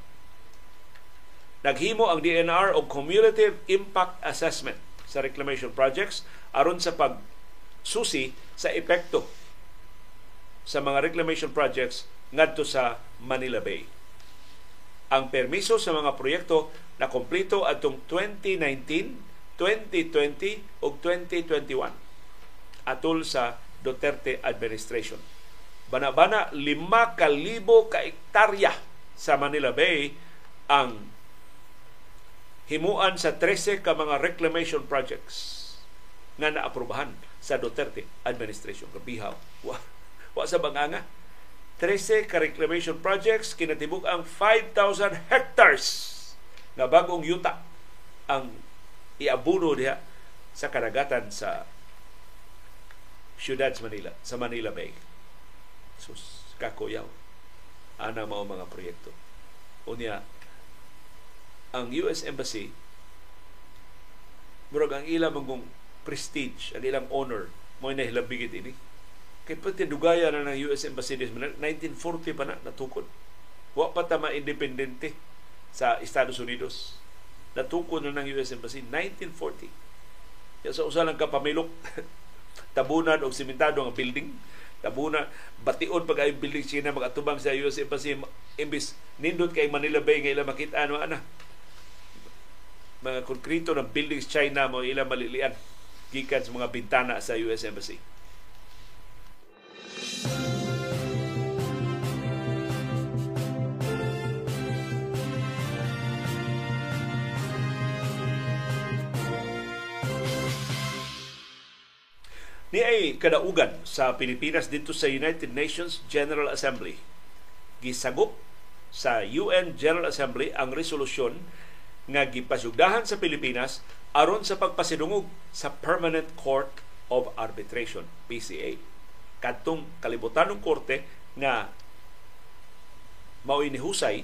Naghimo ang DNR og cumulative impact assessment sa reclamation projects aron sa pag susi sa epekto sa mga reclamation projects ngadto sa Manila Bay. Ang permiso sa mga proyekto na kompleto atong 2019, 2020 ug 2021 atol sa Duterte administration. Bana-bana, lima kalibo ka ektarya sa Manila Bay ang himuan sa 13 ka mga reclamation projects nga naaprubahan sa Duterte administration. Kabihaw. Wa, wa sa banganga. 13 ka reclamation projects kinatibuk ang 5,000 hectares nga bagong yuta ang iabuno diha sa karagatan sa siyudad sa Manila, sa Manila Bay. Sus, kakuyaw. Ana mao mga proyekto. Unya, ang US Embassy, murag ang ilang mong prestige, ang ilang honor, mo na hilabigit ini. Kaya pati dugaya na ng US Embassy 1940 pa na natukod. Wa pa ta ma-independente sa Estados Unidos. Natukod na ng US Embassy 1940. Kaya sa usa lang kapamilok tabunan og simentado ang building tabunan bation pag ay building China magatubang sa US Embassy imbis nindot kay Manila Bay nga ila makita ano ana mga konkrito ng buildings China mo ila malilian gikan sa mga bintana sa US Embassy. Ni ay kadaugan sa Pilipinas dito sa United Nations General Assembly. Gisagop sa UN General Assembly ang resolusyon nga gipasugdahan sa Pilipinas aron sa pagpasidungog sa Permanent Court of Arbitration PCA kadtong kalibutanong korte nga mao inihusay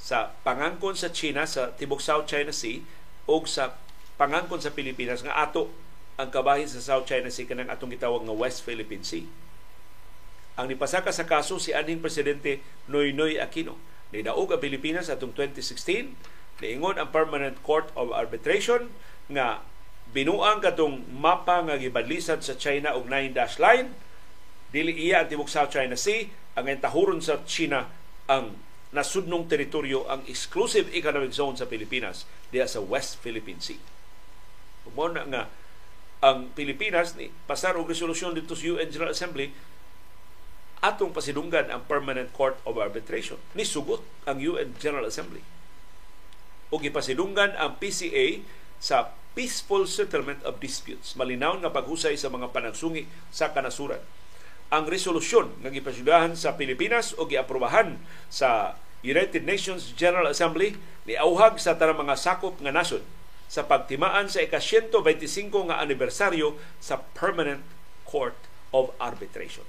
sa pangangkon sa China sa tibok South China Sea o sa pangangkon sa Pilipinas nga ato ang kabahin sa South China Sea kanang atong gitawag nga West Philippine Sea. Ang nipasaka sa kaso si aning presidente Noynoy Aquino. Nidaog ang Pilipinas atong 2016 niingon ang Permanent Court of Arbitration nga binuang katong mapa nga gibadlisan sa China og nine dash line dili iya ang tibok South China Sea ang entahuron sa China ang nasudnong teritoryo ang exclusive economic zone sa Pilipinas diya sa West Philippine Sea. Mo na nga ang Pilipinas ni pasar og resolusyon dito sa UN General Assembly atong pasidunggan ang Permanent Court of Arbitration. Ni sugot ang UN General Assembly. O gipasidunggan ang PCA sa peaceful settlement of disputes. Malinaw nga paghusay sa mga panagsungi sa kanasuran. Ang resolusyon nga gipasudahan sa Pilipinas o giaprobahan sa United Nations General Assembly ni auhag sa tanang mga sakop nga nasod sa pagtimaan sa ika-125 nga anibersaryo sa Permanent Court of Arbitration.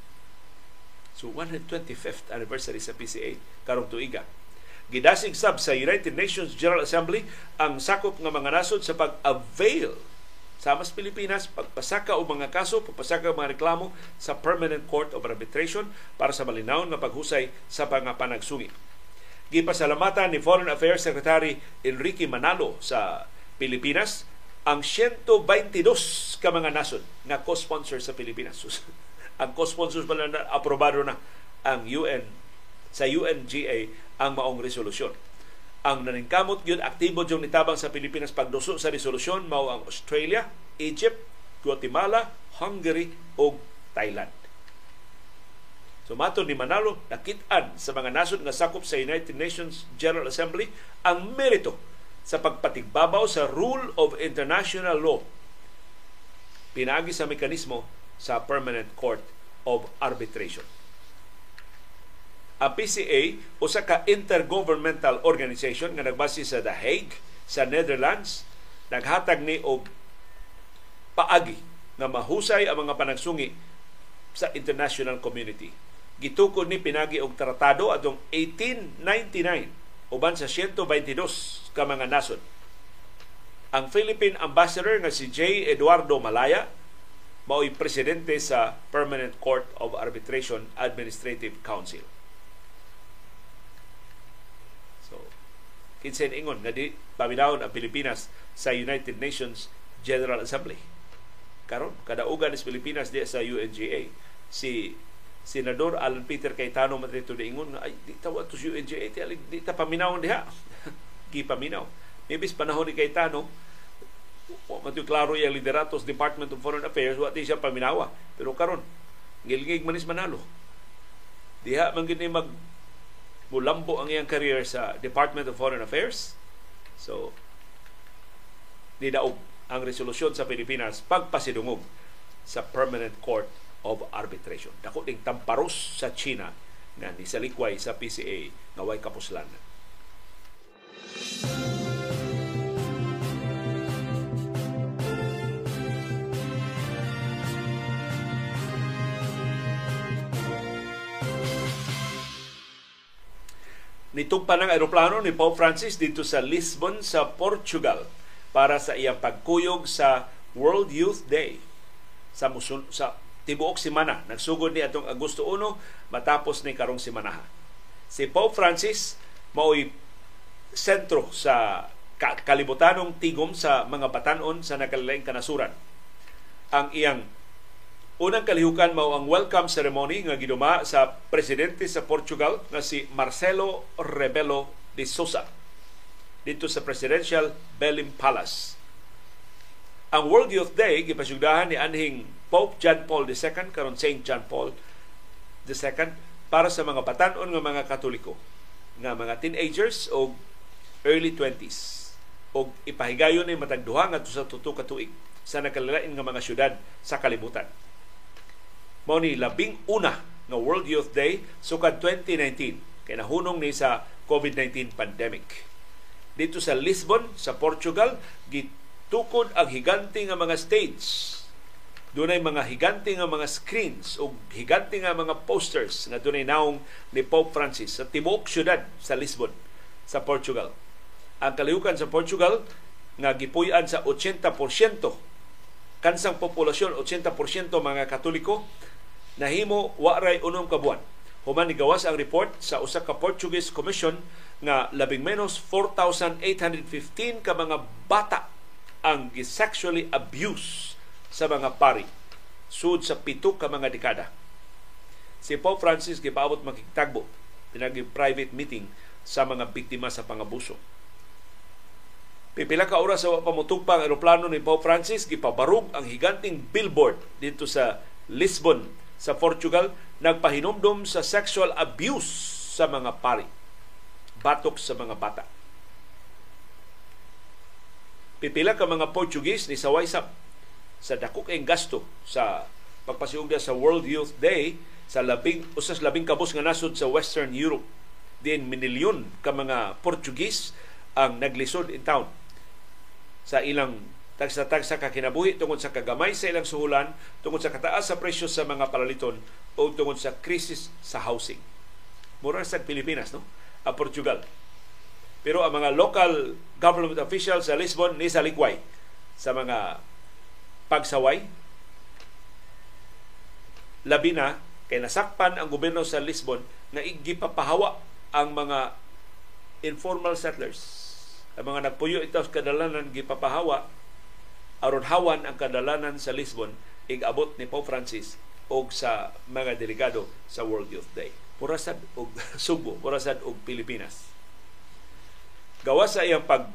So 125th anniversary sa PCA karong tuiga. Gidasig sab sa United Nations General Assembly ang sakop nga mga nasod sa pag-avail sa mas Pilipinas, pagpasaka o mga kaso, pagpasaka o mga reklamo sa Permanent Court of Arbitration para sa malinaw nga paghusay sa pangapanagsungi. Gipasalamatan ni Foreign Affairs Secretary Enrique Manalo sa Pilipinas ang 122 ka mga nasod nga co-sponsor sa Pilipinas. ang co-sponsors pala na aprobado na ang UN sa UNGA ang maong resolusyon. Ang naningkamot yun, aktibo yung nitabang sa Pilipinas pagduso sa resolusyon, mao ang Australia, Egypt, Guatemala, Hungary o Thailand. So mato ni Manalo, nakitaan sa mga nasod nga sakop sa United Nations General Assembly ang merito sa pagpatigbabaw sa rule of international law pinagi sa mekanismo sa Permanent Court of Arbitration. Ang PCA usa ka intergovernmental organization nga nagbase sa The Hague sa Netherlands naghatag ni og paagi nga mahusay ang mga panagsungi sa international community. Gitukod ni pinagi og tratado atong 1899 uban sa 122 ka mga nasod. Ang Philippine Ambassador nga si J. Eduardo Malaya mao'y presidente sa Permanent Court of Arbitration Administrative Council. So, kinsa ingon nga di paminawon ang Pilipinas sa United Nations General Assembly. Karon kadaugan sa Pilipinas di sa UNGA si Senador Alan Peter Cayetano matrito di ingon nga ay di tawa to sa UNGA di, di ta paminawon diha. Gipaminaw. Maybe panahon ni Cayetano man klaro yung lideratos Department of Foreign Affairs wa siya paminawa pero karon ngilngig manis manalo diha man gini mag mulambo ang iyang career sa Department of Foreign Affairs so nidaog ang resolusyon sa Pilipinas pagpasidungog sa Permanent Court of Arbitration. Dako ding tamparos sa China nga ni salikway sa PCA nga way kapuslan. Nitugpa ng aeroplano ni Pope Francis dito sa Lisbon sa Portugal para sa iyang pagkuyog sa World Youth Day sa musul sa tibuok semana. Nagsugod ni atong Agosto 1 matapos ni karong semana. Si Pope Francis mao'y sentro sa kalibutanong tigom sa mga batanon sa nakalilaing kanasuran. Ang iyang unang kalihukan mao ang welcome ceremony nga giduma sa presidente sa Portugal nga si Marcelo Rebelo de Sousa dito sa Presidential Belém Palace. Ang World Youth Day gipasugdahan ni anhing Pope John Paul II karon Saint John Paul II para sa mga batanon nga mga Katoliko nga mga teenagers o early 20s o ipahigayon ni matag duha ngadto sa tuto ka tuig sa nakalilain nga mga syudad sa kalibutan. Mao ni labing una nga World Youth Day sukad 2019 kay nahunong ni sa COVID-19 pandemic dito sa Lisbon, sa Portugal, gitukod ang higante nga mga stage. Dunay mga higante nga mga screens o higante nga mga posters nga dunay naong ni Pope Francis sa tibuok syudad sa Lisbon, sa Portugal. Ang kalihukan sa Portugal nga gipuy-an sa 80% kansang populasyon 80% mga Katoliko nahimo wa ray unom ka buwan. Human ni gawas ang report sa usa ka Portuguese Commission nga labing menos 4,815 ka mga bata ang sexually abuse sa mga pari sud sa pito ka mga dekada. Si Pope Francis gipaabot makigtagbo pinagi private meeting sa mga biktima sa pangabuso. Pipila ka oras sa pamutugpang eroplano ni Pope Francis gipabarug ang higanting billboard dito sa Lisbon sa Portugal nagpahinumdom sa sexual abuse sa mga pari batok sa mga bata. Pipila ka mga Portuguese ni saway sa sa dakok ang gasto sa pagpasiugda sa World Youth Day sa labing usas labing kabus nga nasod sa Western Europe. Din minilyon ka mga Portuguese ang naglisod in town sa ilang tagsa-tagsa ka kinabuhi tungod sa kagamay sa ilang suhulan, tungod sa kataas sa presyo sa mga palaliton o tungod sa krisis sa housing. Mura sa Pilipinas, no? ang Portugal. Pero ang mga local government officials sa Lisbon ni sa likway sa mga pagsaway labi na kay nasakpan ang gobyerno sa Lisbon na igipapahawa ang mga informal settlers. Ang mga nagpuyo ito sa kadalanan gipapahawa aron hawan ang kadalanan sa Lisbon igabot ni Pope Francis og sa mga delegado sa World Youth Day murasad og Subo, murasad og Pilipinas. Gawas sa iyang pag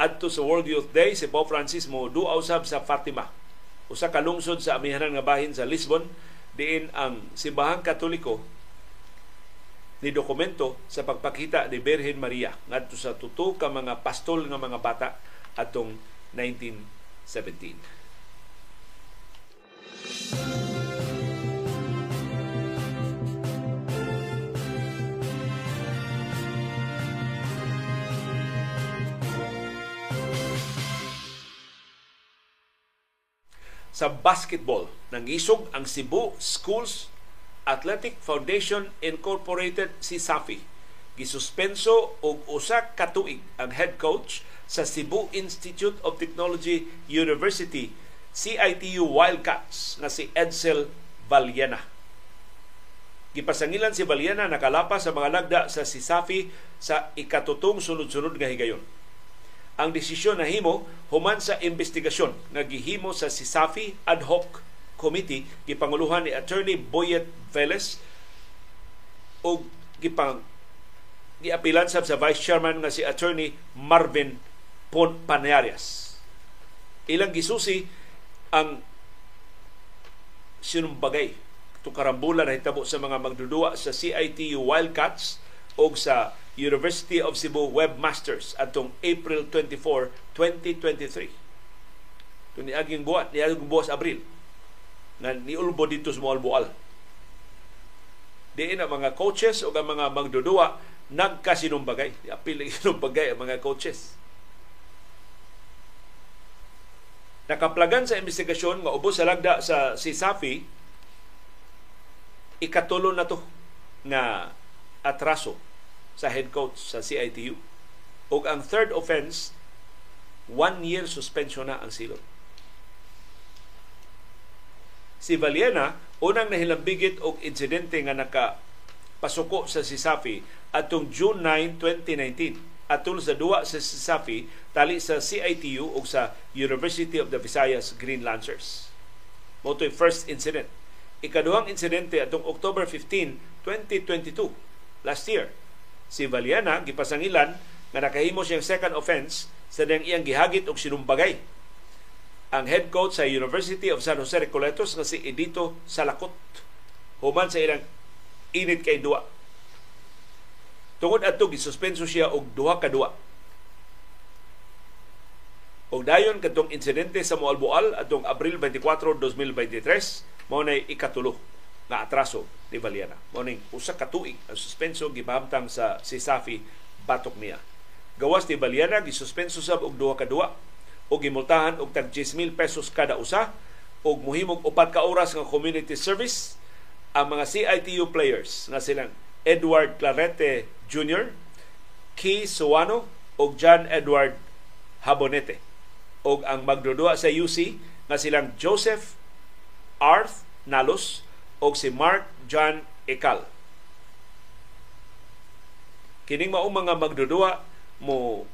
adto sa World Youth Day si Pope Francis mo duaw sab sa Fatima usa ka lungsod sa amihanan nga bahin sa Lisbon diin ang simbahang katoliko ni dokumento sa pagpakita ni Birhen Maria ngadto sa tuto ka mga pastol nga mga bata atong 1917. sa basketball. Nangisog ang Cebu Schools Athletic Foundation Incorporated si SAFI. Gisuspenso og usa ka tuig ang head coach sa Cebu Institute of Technology University CITU Wildcats nga si Edsel Valiena. Gipasangilan si Valiena nakalapas sa mga lagda sa Sisafi sa ikatutong sunod-sunod nga higayon. Ang desisyon na himo human sa investigasyon nga gihimo sa Sisafi Ad Hoc Committee gipanguluhan ni Attorney Boyet Velez o gipang giapilan sa Vice Chairman nga si Attorney Marvin Pon Panarias. Ilang gisusi ang sinumbagay itong karambulan na hitabo sa mga magdudua sa CITU Wildcats o sa University of Cebu Webmasters atong April 24, 2023. Ito ni aging buwan, ni buwas Abril na niulbo dito sa mga albual. Diin ang mga coaches o ang mga magdudua nagkasinumbagay. Apil ang sinumbagay ang mga coaches. Nakaplagan sa investigasyon nga ubos sa lagda sa si Safi ikatulo na to nga atraso sa head coach sa CITU. O ang third offense, one year suspension na ang silot. Si Valiena, unang nahilambigit og insidente nga naka pasuko sa Sisafi atong June 9, 2019 atul sa duwa sa Sisafi tali sa CITU o sa University of the Visayas Green Lancers. Mo first incident ikaduhang insidente atong October 15, 2022, last year. Si Valiana gipasangilan nga nakahimo siyang second offense sa diyang iyang gihagit og sinumbagay ang head coach sa University of San Jose Recoletos nga si Edito Salakot human sa ilang init kay duwa tungod adto gisuspenso siya og duha ka duwa og dayon kadtong insidente sa Moalboal atong Abril 24, 2023 mao nay ikatulo nga atraso ni Valiana. Mao ning usa ka tuig ang suspenso gibamtang sa si Safi batok niya. Gawas ni Valiana gisuspenso sab og duha ka duwa o gimultahan og tag 10,000 pesos kada usa og muhimog upat ka oras nga community service ang mga CITU players nga silang Edward Clarete Jr., Key Suwano ug John Edward Habonete og ang magdudua sa UC nga silang Joseph Arth Nalos o si Mark John Ekal. Kining mao mga magdudua mo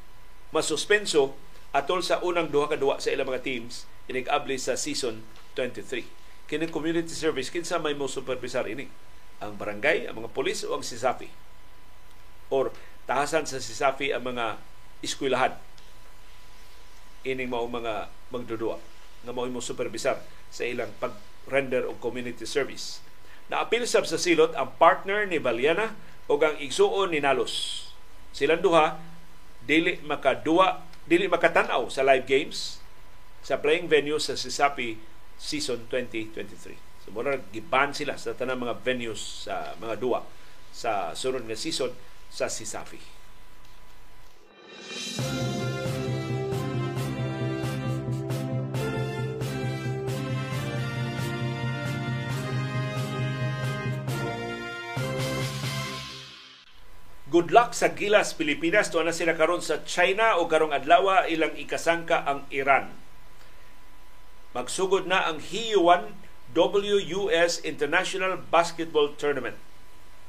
masuspenso atol sa unang duha ka duwa sa ilang mga teams inig-abli sa season 23. Kini community service kinsa may mo supervisor ini? Ang barangay, ang mga pulis o ang sisafi? Or tahasan sa sisafi ang mga eskwelahan ining mao mga magdudua nga mao mo supervisor sa ilang pag render og community service. Naapil sab sa silot ang partner ni Baliana o ang igsuon ni Nalos. Silang duha dili makadua dili makatanaw sa live games sa playing venue sa Sisapi season 2023. So mura giban sila sa tanang mga venues sa mga duwa sa sunod nga season sa. Music Good luck sa Gilas Pilipinas tuwa na sila karon sa China o karong adlaw ilang ikasangka ang Iran. Magsugod na ang HIUAN WUS International Basketball Tournament.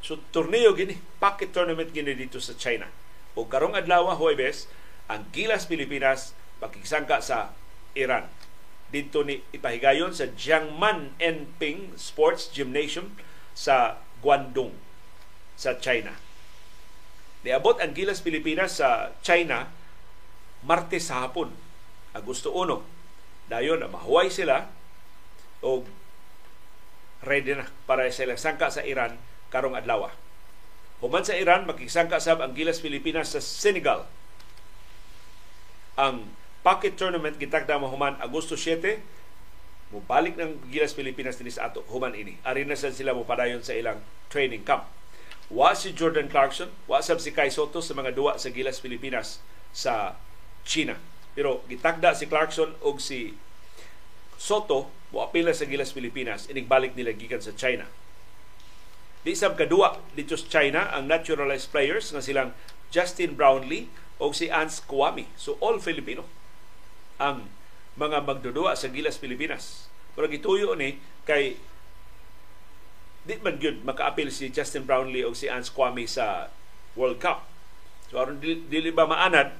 So torneo gini, pocket tournament gini dito sa China. O karong adlaw Huwebes, ang Gilas Pilipinas makikisangka sa Iran. Dito ni ipahigayon sa Jiangman Enping Sports Gymnasium sa Guangdong sa China. Niabot ang Gilas Pilipinas sa China Martes sa hapon, Agosto 1. Dayon mahuway sila o ready na para sila sangka sa Iran karong adlaw. Human sa Iran, makisangka sab ang Gilas Pilipinas sa Senegal. Ang pocket tournament gitagda mahuman Agosto 7 mubalik ng Gilas Pilipinas dinis ato human ini. Ari na sila mo padayon sa ilang training camp Wa si Jordan Clarkson, wa sab si Kai Soto sa mga duwa sa Gilas Pilipinas sa China. Pero gitakda si Clarkson og si Soto wa apila sa Gilas Pilipinas inigbalik nila gikan sa China. Di sab kadua dito sa China ang naturalized players nga silang Justin Brownlee o si Ants Kwame. So all Filipino ang mga magdudua sa Gilas Pilipinas. Pero gituyo ni kay di man gyud makaapil si Justin Brownlee o si Ans Kwame sa World Cup. So aron dili ba maanad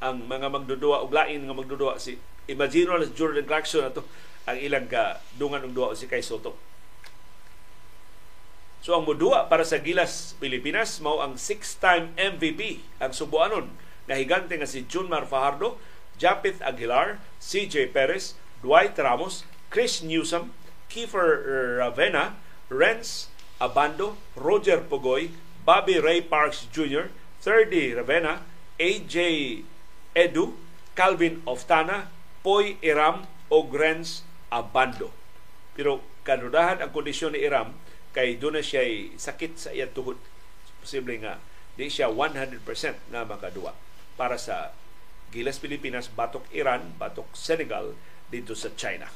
ang mga magdudua og lain nga magdudua si Imagine na Jordan Clarkson ato ang ilang ka dungan og duwa si Kai Soto. So ang mudua para sa Gilas Pilipinas mao ang six-time MVP ang subuanon nga higante nga si Junmar Fajardo, Japith Aguilar, CJ Perez, Dwight Ramos, Chris Newsom, Kiefer Ravena, Renz Abando, Roger Pugoy, Bobby Ray Parks Jr., 30 Ravena, AJ Edu, Calvin Oftana, Poy Iram o Renz Abando. Pero kanudahan ang kondisyon ni Iram kay doon na siya sakit sa iyang tuhod. Posible nga di siya 100% na makaduwa para sa Gilas Pilipinas, batok Iran, batok Senegal dito sa China.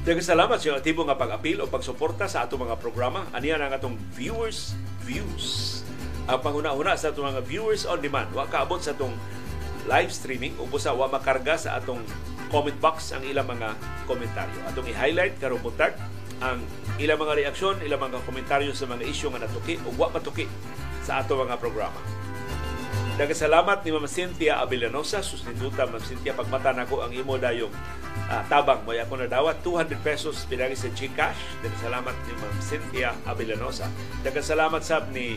Daghang salamat sa aktibo nga pag-apil o pagsuporta sa ato mga programa. Aniya ang atong viewers views. Ang panguna-una sa atong mga viewers on demand. Wa kaabot sa atong live streaming o busa wa makarga sa atong comment box ang ilang mga komentaryo. Atong i-highlight karong buntag ang ilang mga reaksyon, ilang mga komentaryo sa mga isyu nga natuki o wa matuki sa ato mga programa. Daghang salamat ni Ma'am Cynthia Abilanosa, sustituta Ma'am Cynthia pagmata nako ang imo dayong uh, tabang mo ako nadawat 200 pesos pinagi sa GCash. Daghang salamat ni Ma'am Cynthia Abilanosa. Daghang salamat sab ni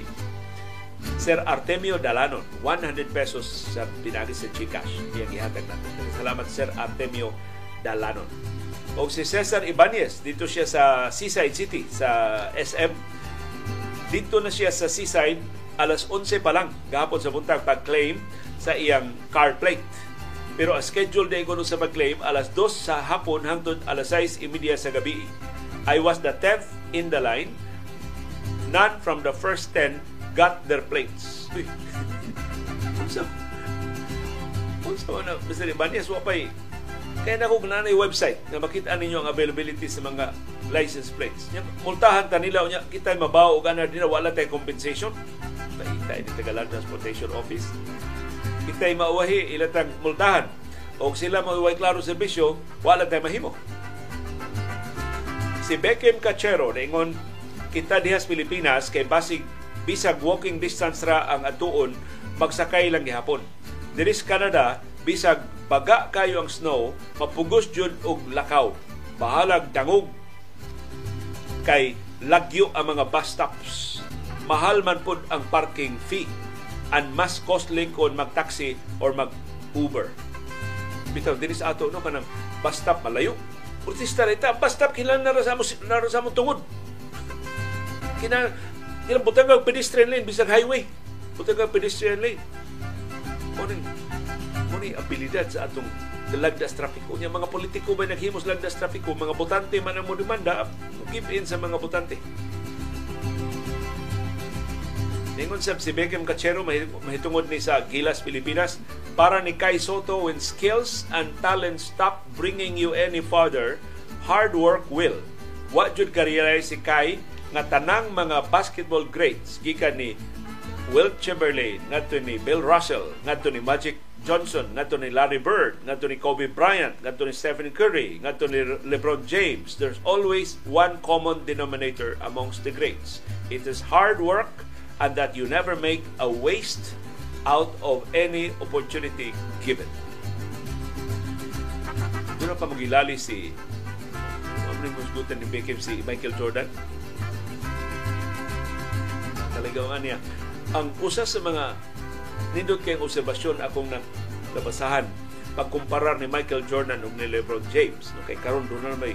Sir Artemio Dalanon, 100 pesos sa pinagi sa GCash. Iyang gihatag natin. Daghang salamat Sir Artemio Dalanon. O si Cesar Ibanez, dito siya sa Seaside City, sa SM. Dito na siya sa Seaside, alas 11 pa lang, gahapon sa buntag pag-claim sa iyang car plate pero ang schedule day ko sa mag-claim, alas 2 sa hapon hangtod alas 6.30 sa gabi. I was the 10th in the line. None from the first 10 got their plates. Unsa? Unsa na, Mr. Ibanez, wapay kaya na kung nanay website na makita ninyo ang availability sa mga license plates. Nya, multahan ta nila unya kita mabaw og ana nila wala tay compensation. Tayo ni Tagalan Transportation Office kitay mauwahi ilatang multahan o sila mauwahi klaro serbisyo wala tayo mahimo si Beckham Cachero ingon kita dihas Pilipinas kay basig bisag walking distance ra ang atuon magsakay lang gihapon diri sa Canada bisag baga kayo ang snow mapugos jud og lakaw bahalag dangog kay lagyo ang mga bus stops mahal man pud ang parking fee and mas costly kung mag-taxi or mag-Uber. Bitaw, dinis ato, no, kanang bus stop malayo. Protesta rita, bus stop, kailan narasamo, narasamo tungod. Kina, kina butang ang pedestrian lane, bisag highway. Butang ang pedestrian lane. Muna, muna abilidad sa atong lagdas trapiko. Yung mga politiko ba naghimos lagdas trapiko, mga butante man ang mo demanda, give in sa mga butante. Ningon sab si Beckham Cachero mahitungod ni sa Gilas Pilipinas para ni Kai Soto when skills and talent stop bringing you any farther, hard work will. Wa jud ka si Kai nga tanang mga basketball greats gikan ni Wilt Chamberlain, ngadto ni Bill Russell, ngadto ni Magic Johnson, ngadto ni Larry Bird, ngadto ni Kobe Bryant, ngadto ni Stephen Curry, ngadto ni LeBron James. There's always one common denominator amongst the greats. It is hard work and that you never make a waste out of any opportunity given. Doon pa magilali si yung musgutan ni Beckham si Michael Jordan. Talagang niya. Ang usa sa mga nindot kayong obserbasyon akong nabasahan. Pagkumparar ni Michael Jordan ug ni LeBron James. No, kay karon doon na may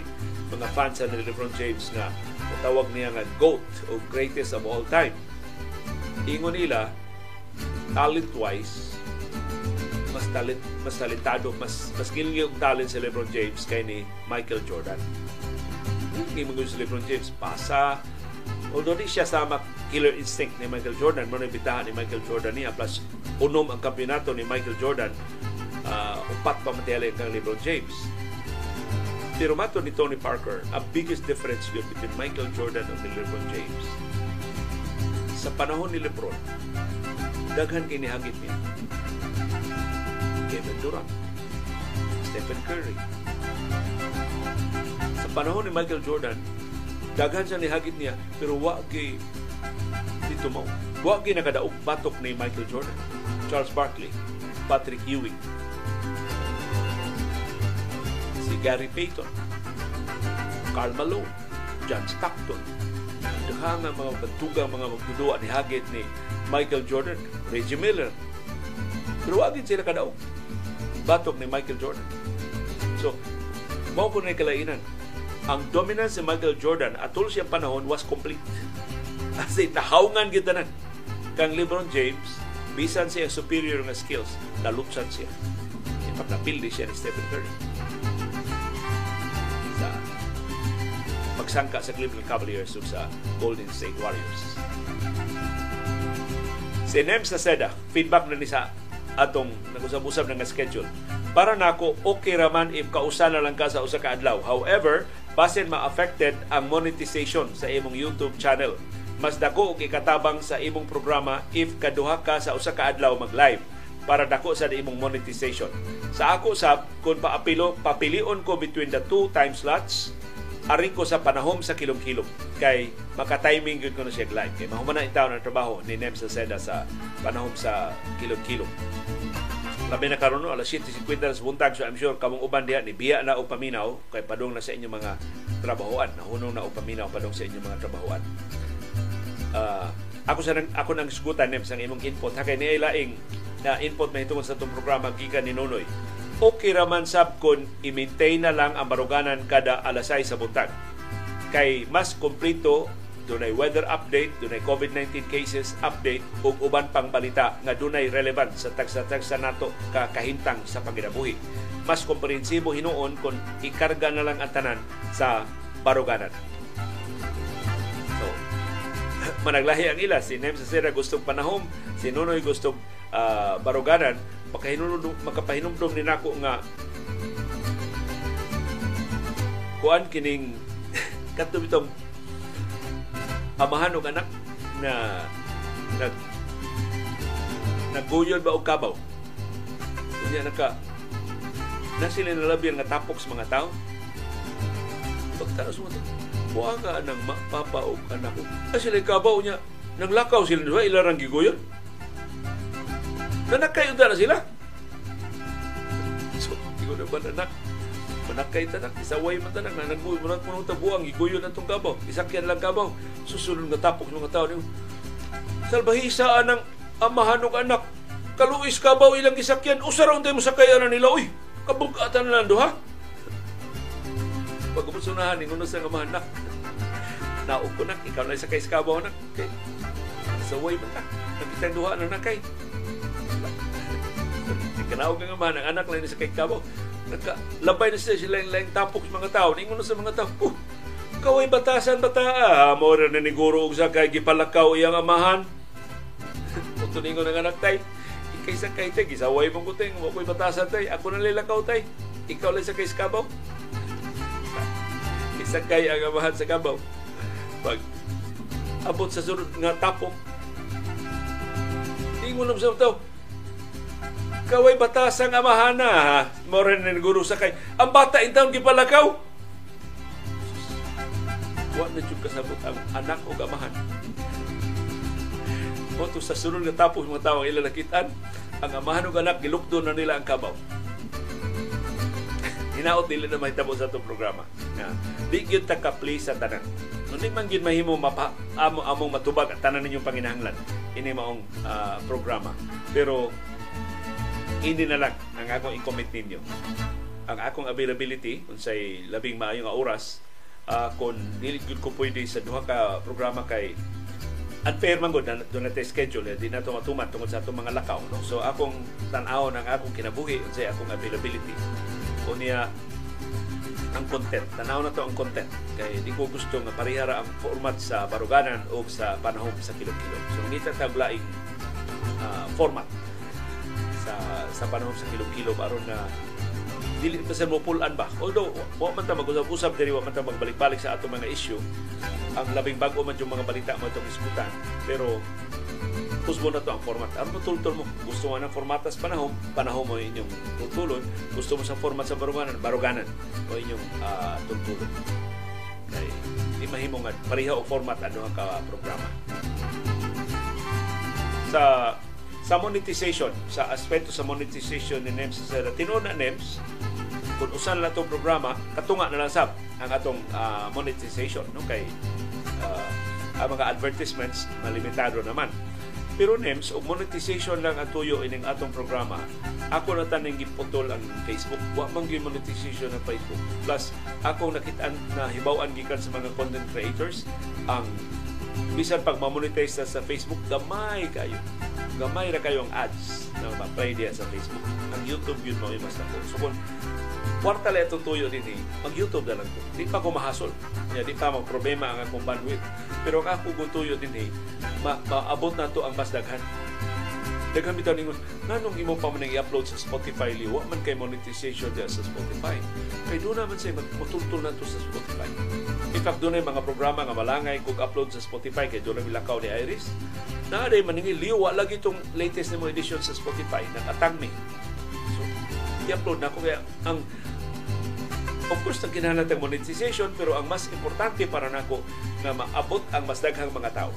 mga fans ni LeBron James na tawag niya nga GOAT o greatest of all time. Ingon nila talent-wise mas talent mas talentado mas mas giling yung talent si LeBron James kay ni Michael Jordan. Hindi mo si LeBron James pasa. Although di siya sama killer instinct ni Michael Jordan mo bitahan ni Michael Jordan niya plus unom ang kampeonato ni Michael Jordan uh, upat pa matiyali kang LeBron James Pero mato ni Tony Parker, ang biggest difference yun between Michael Jordan and LeBron James. Sa panahon ni LeBron, daghan kinihagit niya. Kevin Durant, Stephen Curry. Sa panahon ni Michael Jordan, daghan siya nihagit niya, pero wa kay dito mo. Wa kay nakadaog batok ni Michael Jordan. Charles Barkley, Patrick Ewing, si Gary Payton, Carl Malone, John Stockton, Dahang ang mga bantugang mga magdudua ni Hagit ni Michael Jordan, Reggie Miller. Pero wagin sila kadaog. Batok ni Michael Jordan. So, mao ko na kalainan. Ang dominance ni Michael Jordan atol siyang panahon was complete. Kasi tahawngan kita na. Kang LeBron James, bisan siya superior nga skills, nalutsan siya. In fact, napildi siya ni Stephen Curry. Sa magsangka sa Cleveland Cavaliers ug sa Golden State Warriors. Si Nem sa Seda, feedback na ni sa atong nag-usab-usab na nga schedule. Para nako okay raman if kausa na lang ka sa usa ka adlaw. However, basin ma-affected ang monetization sa imong YouTube channel. Mas dako og ikatabang sa imong programa if kaduha ka sa usa ka adlaw mag-live para dako sa imong monetization. Sa ako sab kung paapilo, papilion ko between the two time slots ari ko sa panahom sa kilom-kilom kay maka-timing gyud ko na siya live. Kay mahuma na itaw na trabaho ni Nem sa Seda sa panahom sa kilom-kilom labi na karon no alas 7:50 sa buntag so I'm sure kamong uban diha ni biya na og kay padung na sa inyong mga trabahoan. Nahunong na og paminaw padung sa inyong mga trabahoan uh, ako sa ako nang sugutan nem sa imong input ha kay laing na input mahitungod sa itong programa gikan ni Nonoy okay raman sab kon i-maintain na lang ang baruganan kada alas 6 sa buntag. Kay mas kompleto dunay weather update, dunay COVID-19 cases update ug uban pang balita nga dunay relevant sa tagsa-tagsa nato kakahintang sa paginabuhi. Mas komprehensibo hinuon kung ikarga na lang ang tanan sa baruganan. Managlahi ang ila. Si Nem Sera gustong panahom, si Nunoy gustong uh, baruganan. Makapahinumdum ni nako nga kuan kining kadto amahan og anak na nag nagguyod ba og kabaw? Unya naka na sila nalabyan nga tapok sa mga tao pagtanos mo to buha ka ng papa o anak ko. Na sila kabaw niya naglakaw sila diba ilarang giguyon Nanakay na sila. So, ikaw na ba nanak? Manakay tanak, isaway man tanak, na nagbuhay mo mo tabuang, iguyon na itong kabaw, isakyan lang kabaw, susunod nga tapok mga tao niyo. Salbahisa ng amahan ng anak, kaluis kabaw ilang isakyan, usaraw tayo mo sakayan na nila, uy, kabugatan na lang ha? Pagkamusunahan, inguno sa amahan nak, naog ko nak, ikaw na sa kabaw nak, kay, saway man ta, nakitang duha na nakay, Kanawag nga man, ang anak lang sa kay Kabaw. Nagkalabay na sila sila lang tapok sa mga tao. Ningon na sa mga tao, uh, kaway batasan bata. Ah, mo na ni guro og sa kay gipalakaw iyang amahan. Kung ningon ng anak tay, ikay sa kay tay, gisaway mong kuting, mo ko'y batasan tay, ako na lilakaw tay. Ikaw lang sa kay Kabaw. Isakay ang amahan sa Kabaw. Pag abot sa sunod nga tapok, Ingon sa tao, Kaway batasang amahana ha. Moren ni guru sakay. Ang bata intaon gipalakaw. Wa na jud kasabot ang anak o amahan. Moto sa sunod nga tapos mga tao ila nakitaan, ang amahan o anak gilukdo na nila ang kabaw. Hinaot nila na mahitabo sa itong programa. Nga, di gyud ta kapli sa tanan. Nung di man gyud mahimo mapa, amo among matubag at tanan ninyong panginahanglan ini maong uh, programa. Pero hindi na lang ang akong i-commit ninyo. Ang akong availability, kung say labing maayo nga oras, uh, kung dili ko pwede sa duha ka programa kay unfair man gud na doon natin schedule eh, di na ito matuman tungkol sa itong mga lakaw no? so akong tanaw ng akong kinabuhi sa akong availability o niya ang content. Tanaw na to ang content. Kay di ko gusto nga parihara ang format sa baruganan o sa panahon sa kilo-kilo. So ngita taglaing uh, format sa sa panahon sa kilom-kilom aron na dili pa sa mo pulan ba although wa man ta mag-usab-usab diri wa man ta magbalik-balik sa ato mga issue ang labing bago man yung mga balita mo itong iskutan pero kusbo na to ang format. Ano mo tultol mo? Gusto mo ng formatas panahon, panahon mo inyong tultulon. Gusto mo sa format sa baruganan, baruganan o inyong uh, tultulon. Kay di mahimo nga pareha o format ano ang ka programa. Sa sa monetization, sa aspeto sa monetization ni NEMS sa tinuod na NEMS, kung usan na itong programa, katunga na lang sab ang atong uh, monetization no kay uh, ang mga advertisements malimitado naman pero NEMS, og monetization lang ang tuyo ining atong programa. Ako na taning giputol ang Facebook. Wa man monetization ng Facebook. Plus, ako nakita na hibaw-an gikan sa mga content creators ang bisan pag ma-monetize sa Facebook, gamay kayo. Gamay ra kayo ang ads na ma-play diya sa Facebook. Ang YouTube yun mo mas nako. So kung kwarta lang itong tuyo din eh, mag-YouTube na lang ko. Di pa ko mahasol. Ya, di pa mag-problema ang akong bandwidth. Pero ang ako tuyo din eh, ma maabot na to ang mas daghan. Daghan bitaw ningon, nganong imo pa man i-upload sa Spotify liwa man kay monetization diya sa Spotify. Kay doon naman say magmutultol na to sa Spotify. In fact, doon ay mga programa nga malangay kung upload sa Spotify kay doon ang lakaw ni Iris. Naaday maningil liwa lagi itong latest na mo edition sa Spotify. Nakatang mi. So, i-upload na ko kaya ang Of course, ang kinahanglan monetization pero ang mas importante para nako na maabot ang mas daghang mga tao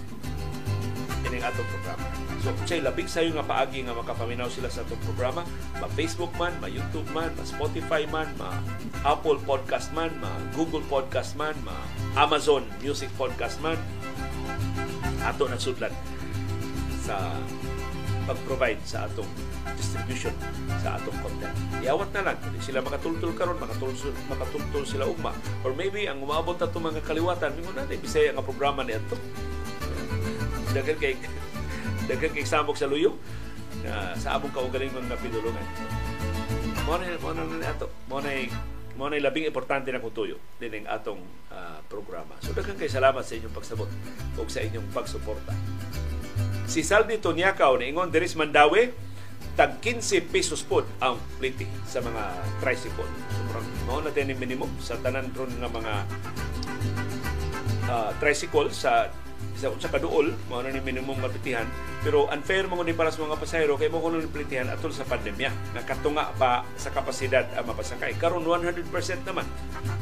ining atong programa. So, say labing sayo nga paagi nga makapaminaw sila sa atong programa, ma Facebook man, ma YouTube man, ma Spotify man, ma Apple Podcast man, ma Google Podcast man, ma Amazon Music Podcast man, ato na sudlan sa pag-provide sa atong distribution sa atong content. Iawat na lang, kung sila makatultul karon, makatultul, makatultul sila ugma. Or maybe ang umabot na itong mga kaliwatan, mingon na, bisaya nga programa ni ito. Dagan kay dagan kay samok sa luyo na sa among kaugaling mga pinulungan. Mo na mo na ato, mo na mo na labing importante na kutuyo din ang atong uh, programa. So daghang kay salamat sa inyong pagsabot ug sa inyong pagsuporta. Si Saldi Tonyakaw ni ingon Deris Mandawi, tag 15 pesos pod ang pliti sa mga tricycle. Sobrang mao na din minimum sa tanan ron nga mga uh, tricycle sa sa sa kaduol mao na ni minimum mapitihan pero unfair mo ni para sa mga pasahero kay mo kuno plitihan atol sa pandemya. Nakatunga pa sa kapasidad ang mapasakay karon 100% naman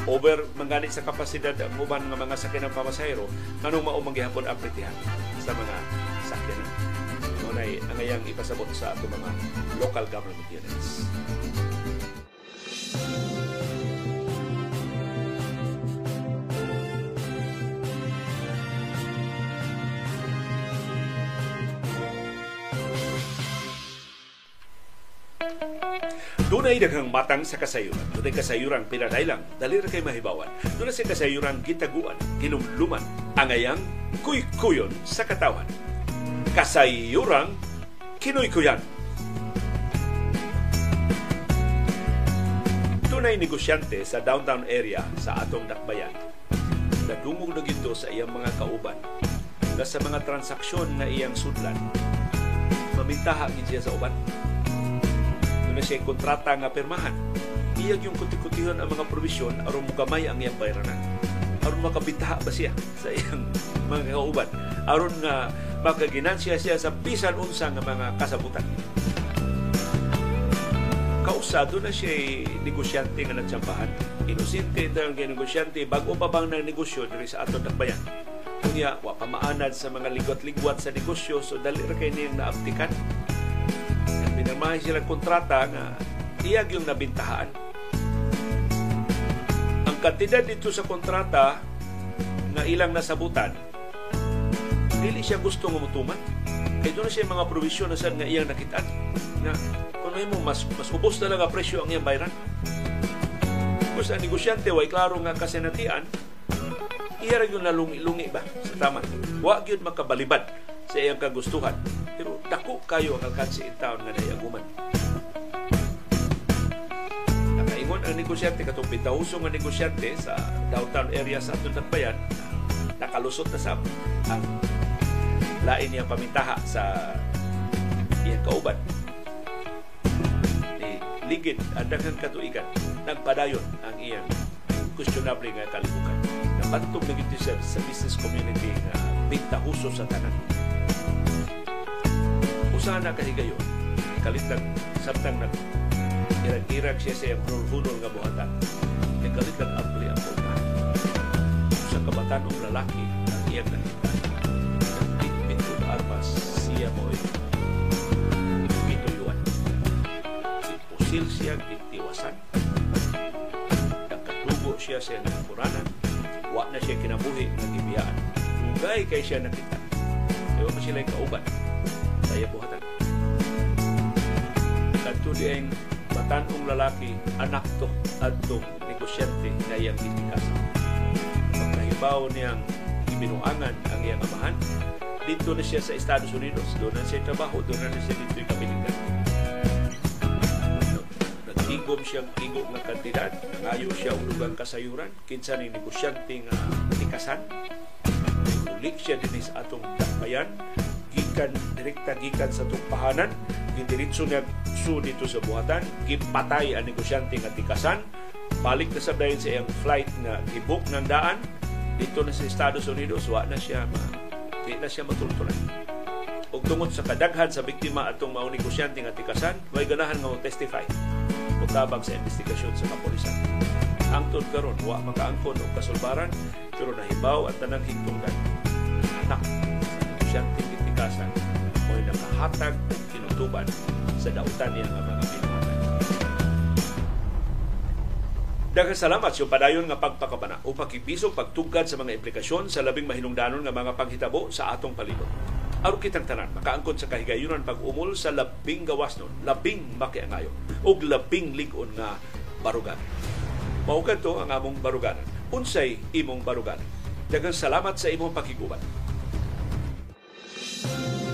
over mangani sa kapasidad ang uban nga mga sakyanan pasahero nganong mao manggihapon ang plitihan sa mga sakyanan Munay ang ayang ipasabot sa ato mga local government units. Dunay daghang matang sa kasayuran. Dunay kasayuran pinadailang, dali ra kay mahibawan. Dunay sa kasayuran gitaguan, kinumluman, angayang kuy-kuyon sa katawan kasayuran kinuykuyan. Tunay negosyante sa downtown area sa atong dakbayan. Nagdungog na gito sa iyang mga kauban na sa mga transaksyon na iyang sudlan. Mamintaha gid siya sa uban. Doon siya kontrata nga pirmahan. Iyag yung kutikutihon ang mga provisyon aron mugamay ang iyang bayranan. Aron makabintaha ba siya sa iyang mga kauban. Aron nga magkaginansya siya sa bisan unsa nga mga kasabutan. Kausado na siya negosyante nga nagsambahan. Inosente ito ang negosyante bago pa bang ng negosyo diri sa aton dakbayan. Kunya, wa pa maanad sa mga ligot-ligwat sa negosyo so dali ra kay niyang naaptikan. Pinirmahan sila kontrata nga iyag yung nabintahaan. Ang kantidad dito sa kontrata nga ilang nasabutan dili siya gusto nga mutuman. Kay doon siya mga provision na sad nga iyang nakitaan. Nga, kung mo, mas, mas ubos na lang ang presyo ang iyang bayran. Kung sa negosyante, way klaro nga kasinatian, iya yung nalungi-lungi ba sa tama. Wa gyud makabalibad sa iyang kagustuhan. Pero dako kayo ang alkansi in town nga nayaguman. Nakaingon ang negosyante, katong pitahusong ang negosyante sa downtown area sa Atun Bayan, nakalusot na sa ang lain niyang pamintaha sa iyang kauban. Ni ligid ang daghang katuigan nagpadayon ang iyang questionable nga kalibukan. Napantog na gito siya sa business community nga pintahuso sa tanan. Usaha na kahigayon, kalitag samtang nag irag-irag siya sa hulhulol nga buhatan. Yung kalitag ampli ang punta. Sa kabatan o lalaki ang iyang nakita. Nagpitpit o armas siya mo pituyuan. Ipusil siya, itiwasan. Nakatubo siya sa iyang puranan. Wa na siya kinabuhi ng ibiyaan. Ugay kay siya nakita. Ewan pa sila yung kauban. Saya buhatan. Ang batanong lalaki, anak to, adto, negosyante na iyang itikasan. Pagkahibaw niyang ibinuangan ang iyang amahan, dito na siya sa Estados Unidos. Doon na siya trabaho, doon na siya dito yung kapilitan. Nagtigom siyang tigom ng kantidad, nangayo siya ulugang kasayuran, kinsa ni negosyante nga tikasan, uli siya din sa atong dakbayan, gikan direkta gikan sa tumpahanan. Gidiritso niya su dito sa buhatan. Gipatay ang negosyante nga tikasan. Balik na sa dayon sa iyang flight nga gibuk ng daan. Dito na sa Estados Unidos wa na siya ma di na siya matultulan. Ug tungod sa kadaghan sa biktima atong mao negosyante nga tikasan may ganahan nga testify. Ug tabang sa investigasyon sa kapulisan angtod karon wa makaangkon og kasulbaran pero nahibaw at tanang higtungdan anak sa negosyante tikasan mo'y nakahatag ng kinutuban sa dautan niya nga mga binuhatan. Daghang salamat sa padayon nga pagpakabana o pagkibisog pagtugkad sa mga implikasyon sa labing mahinungdanon nga mga panghitabo sa atong palibot. Aron kitang tanan, makaangkon sa kahigayunan pag-umol sa labing gawas nun, labing makiangayon, o labing ligon nga barugan. Maukan to ang among baruganan. Unsay imong baruganan. Daghang salamat sa imong pakiguban Thank you.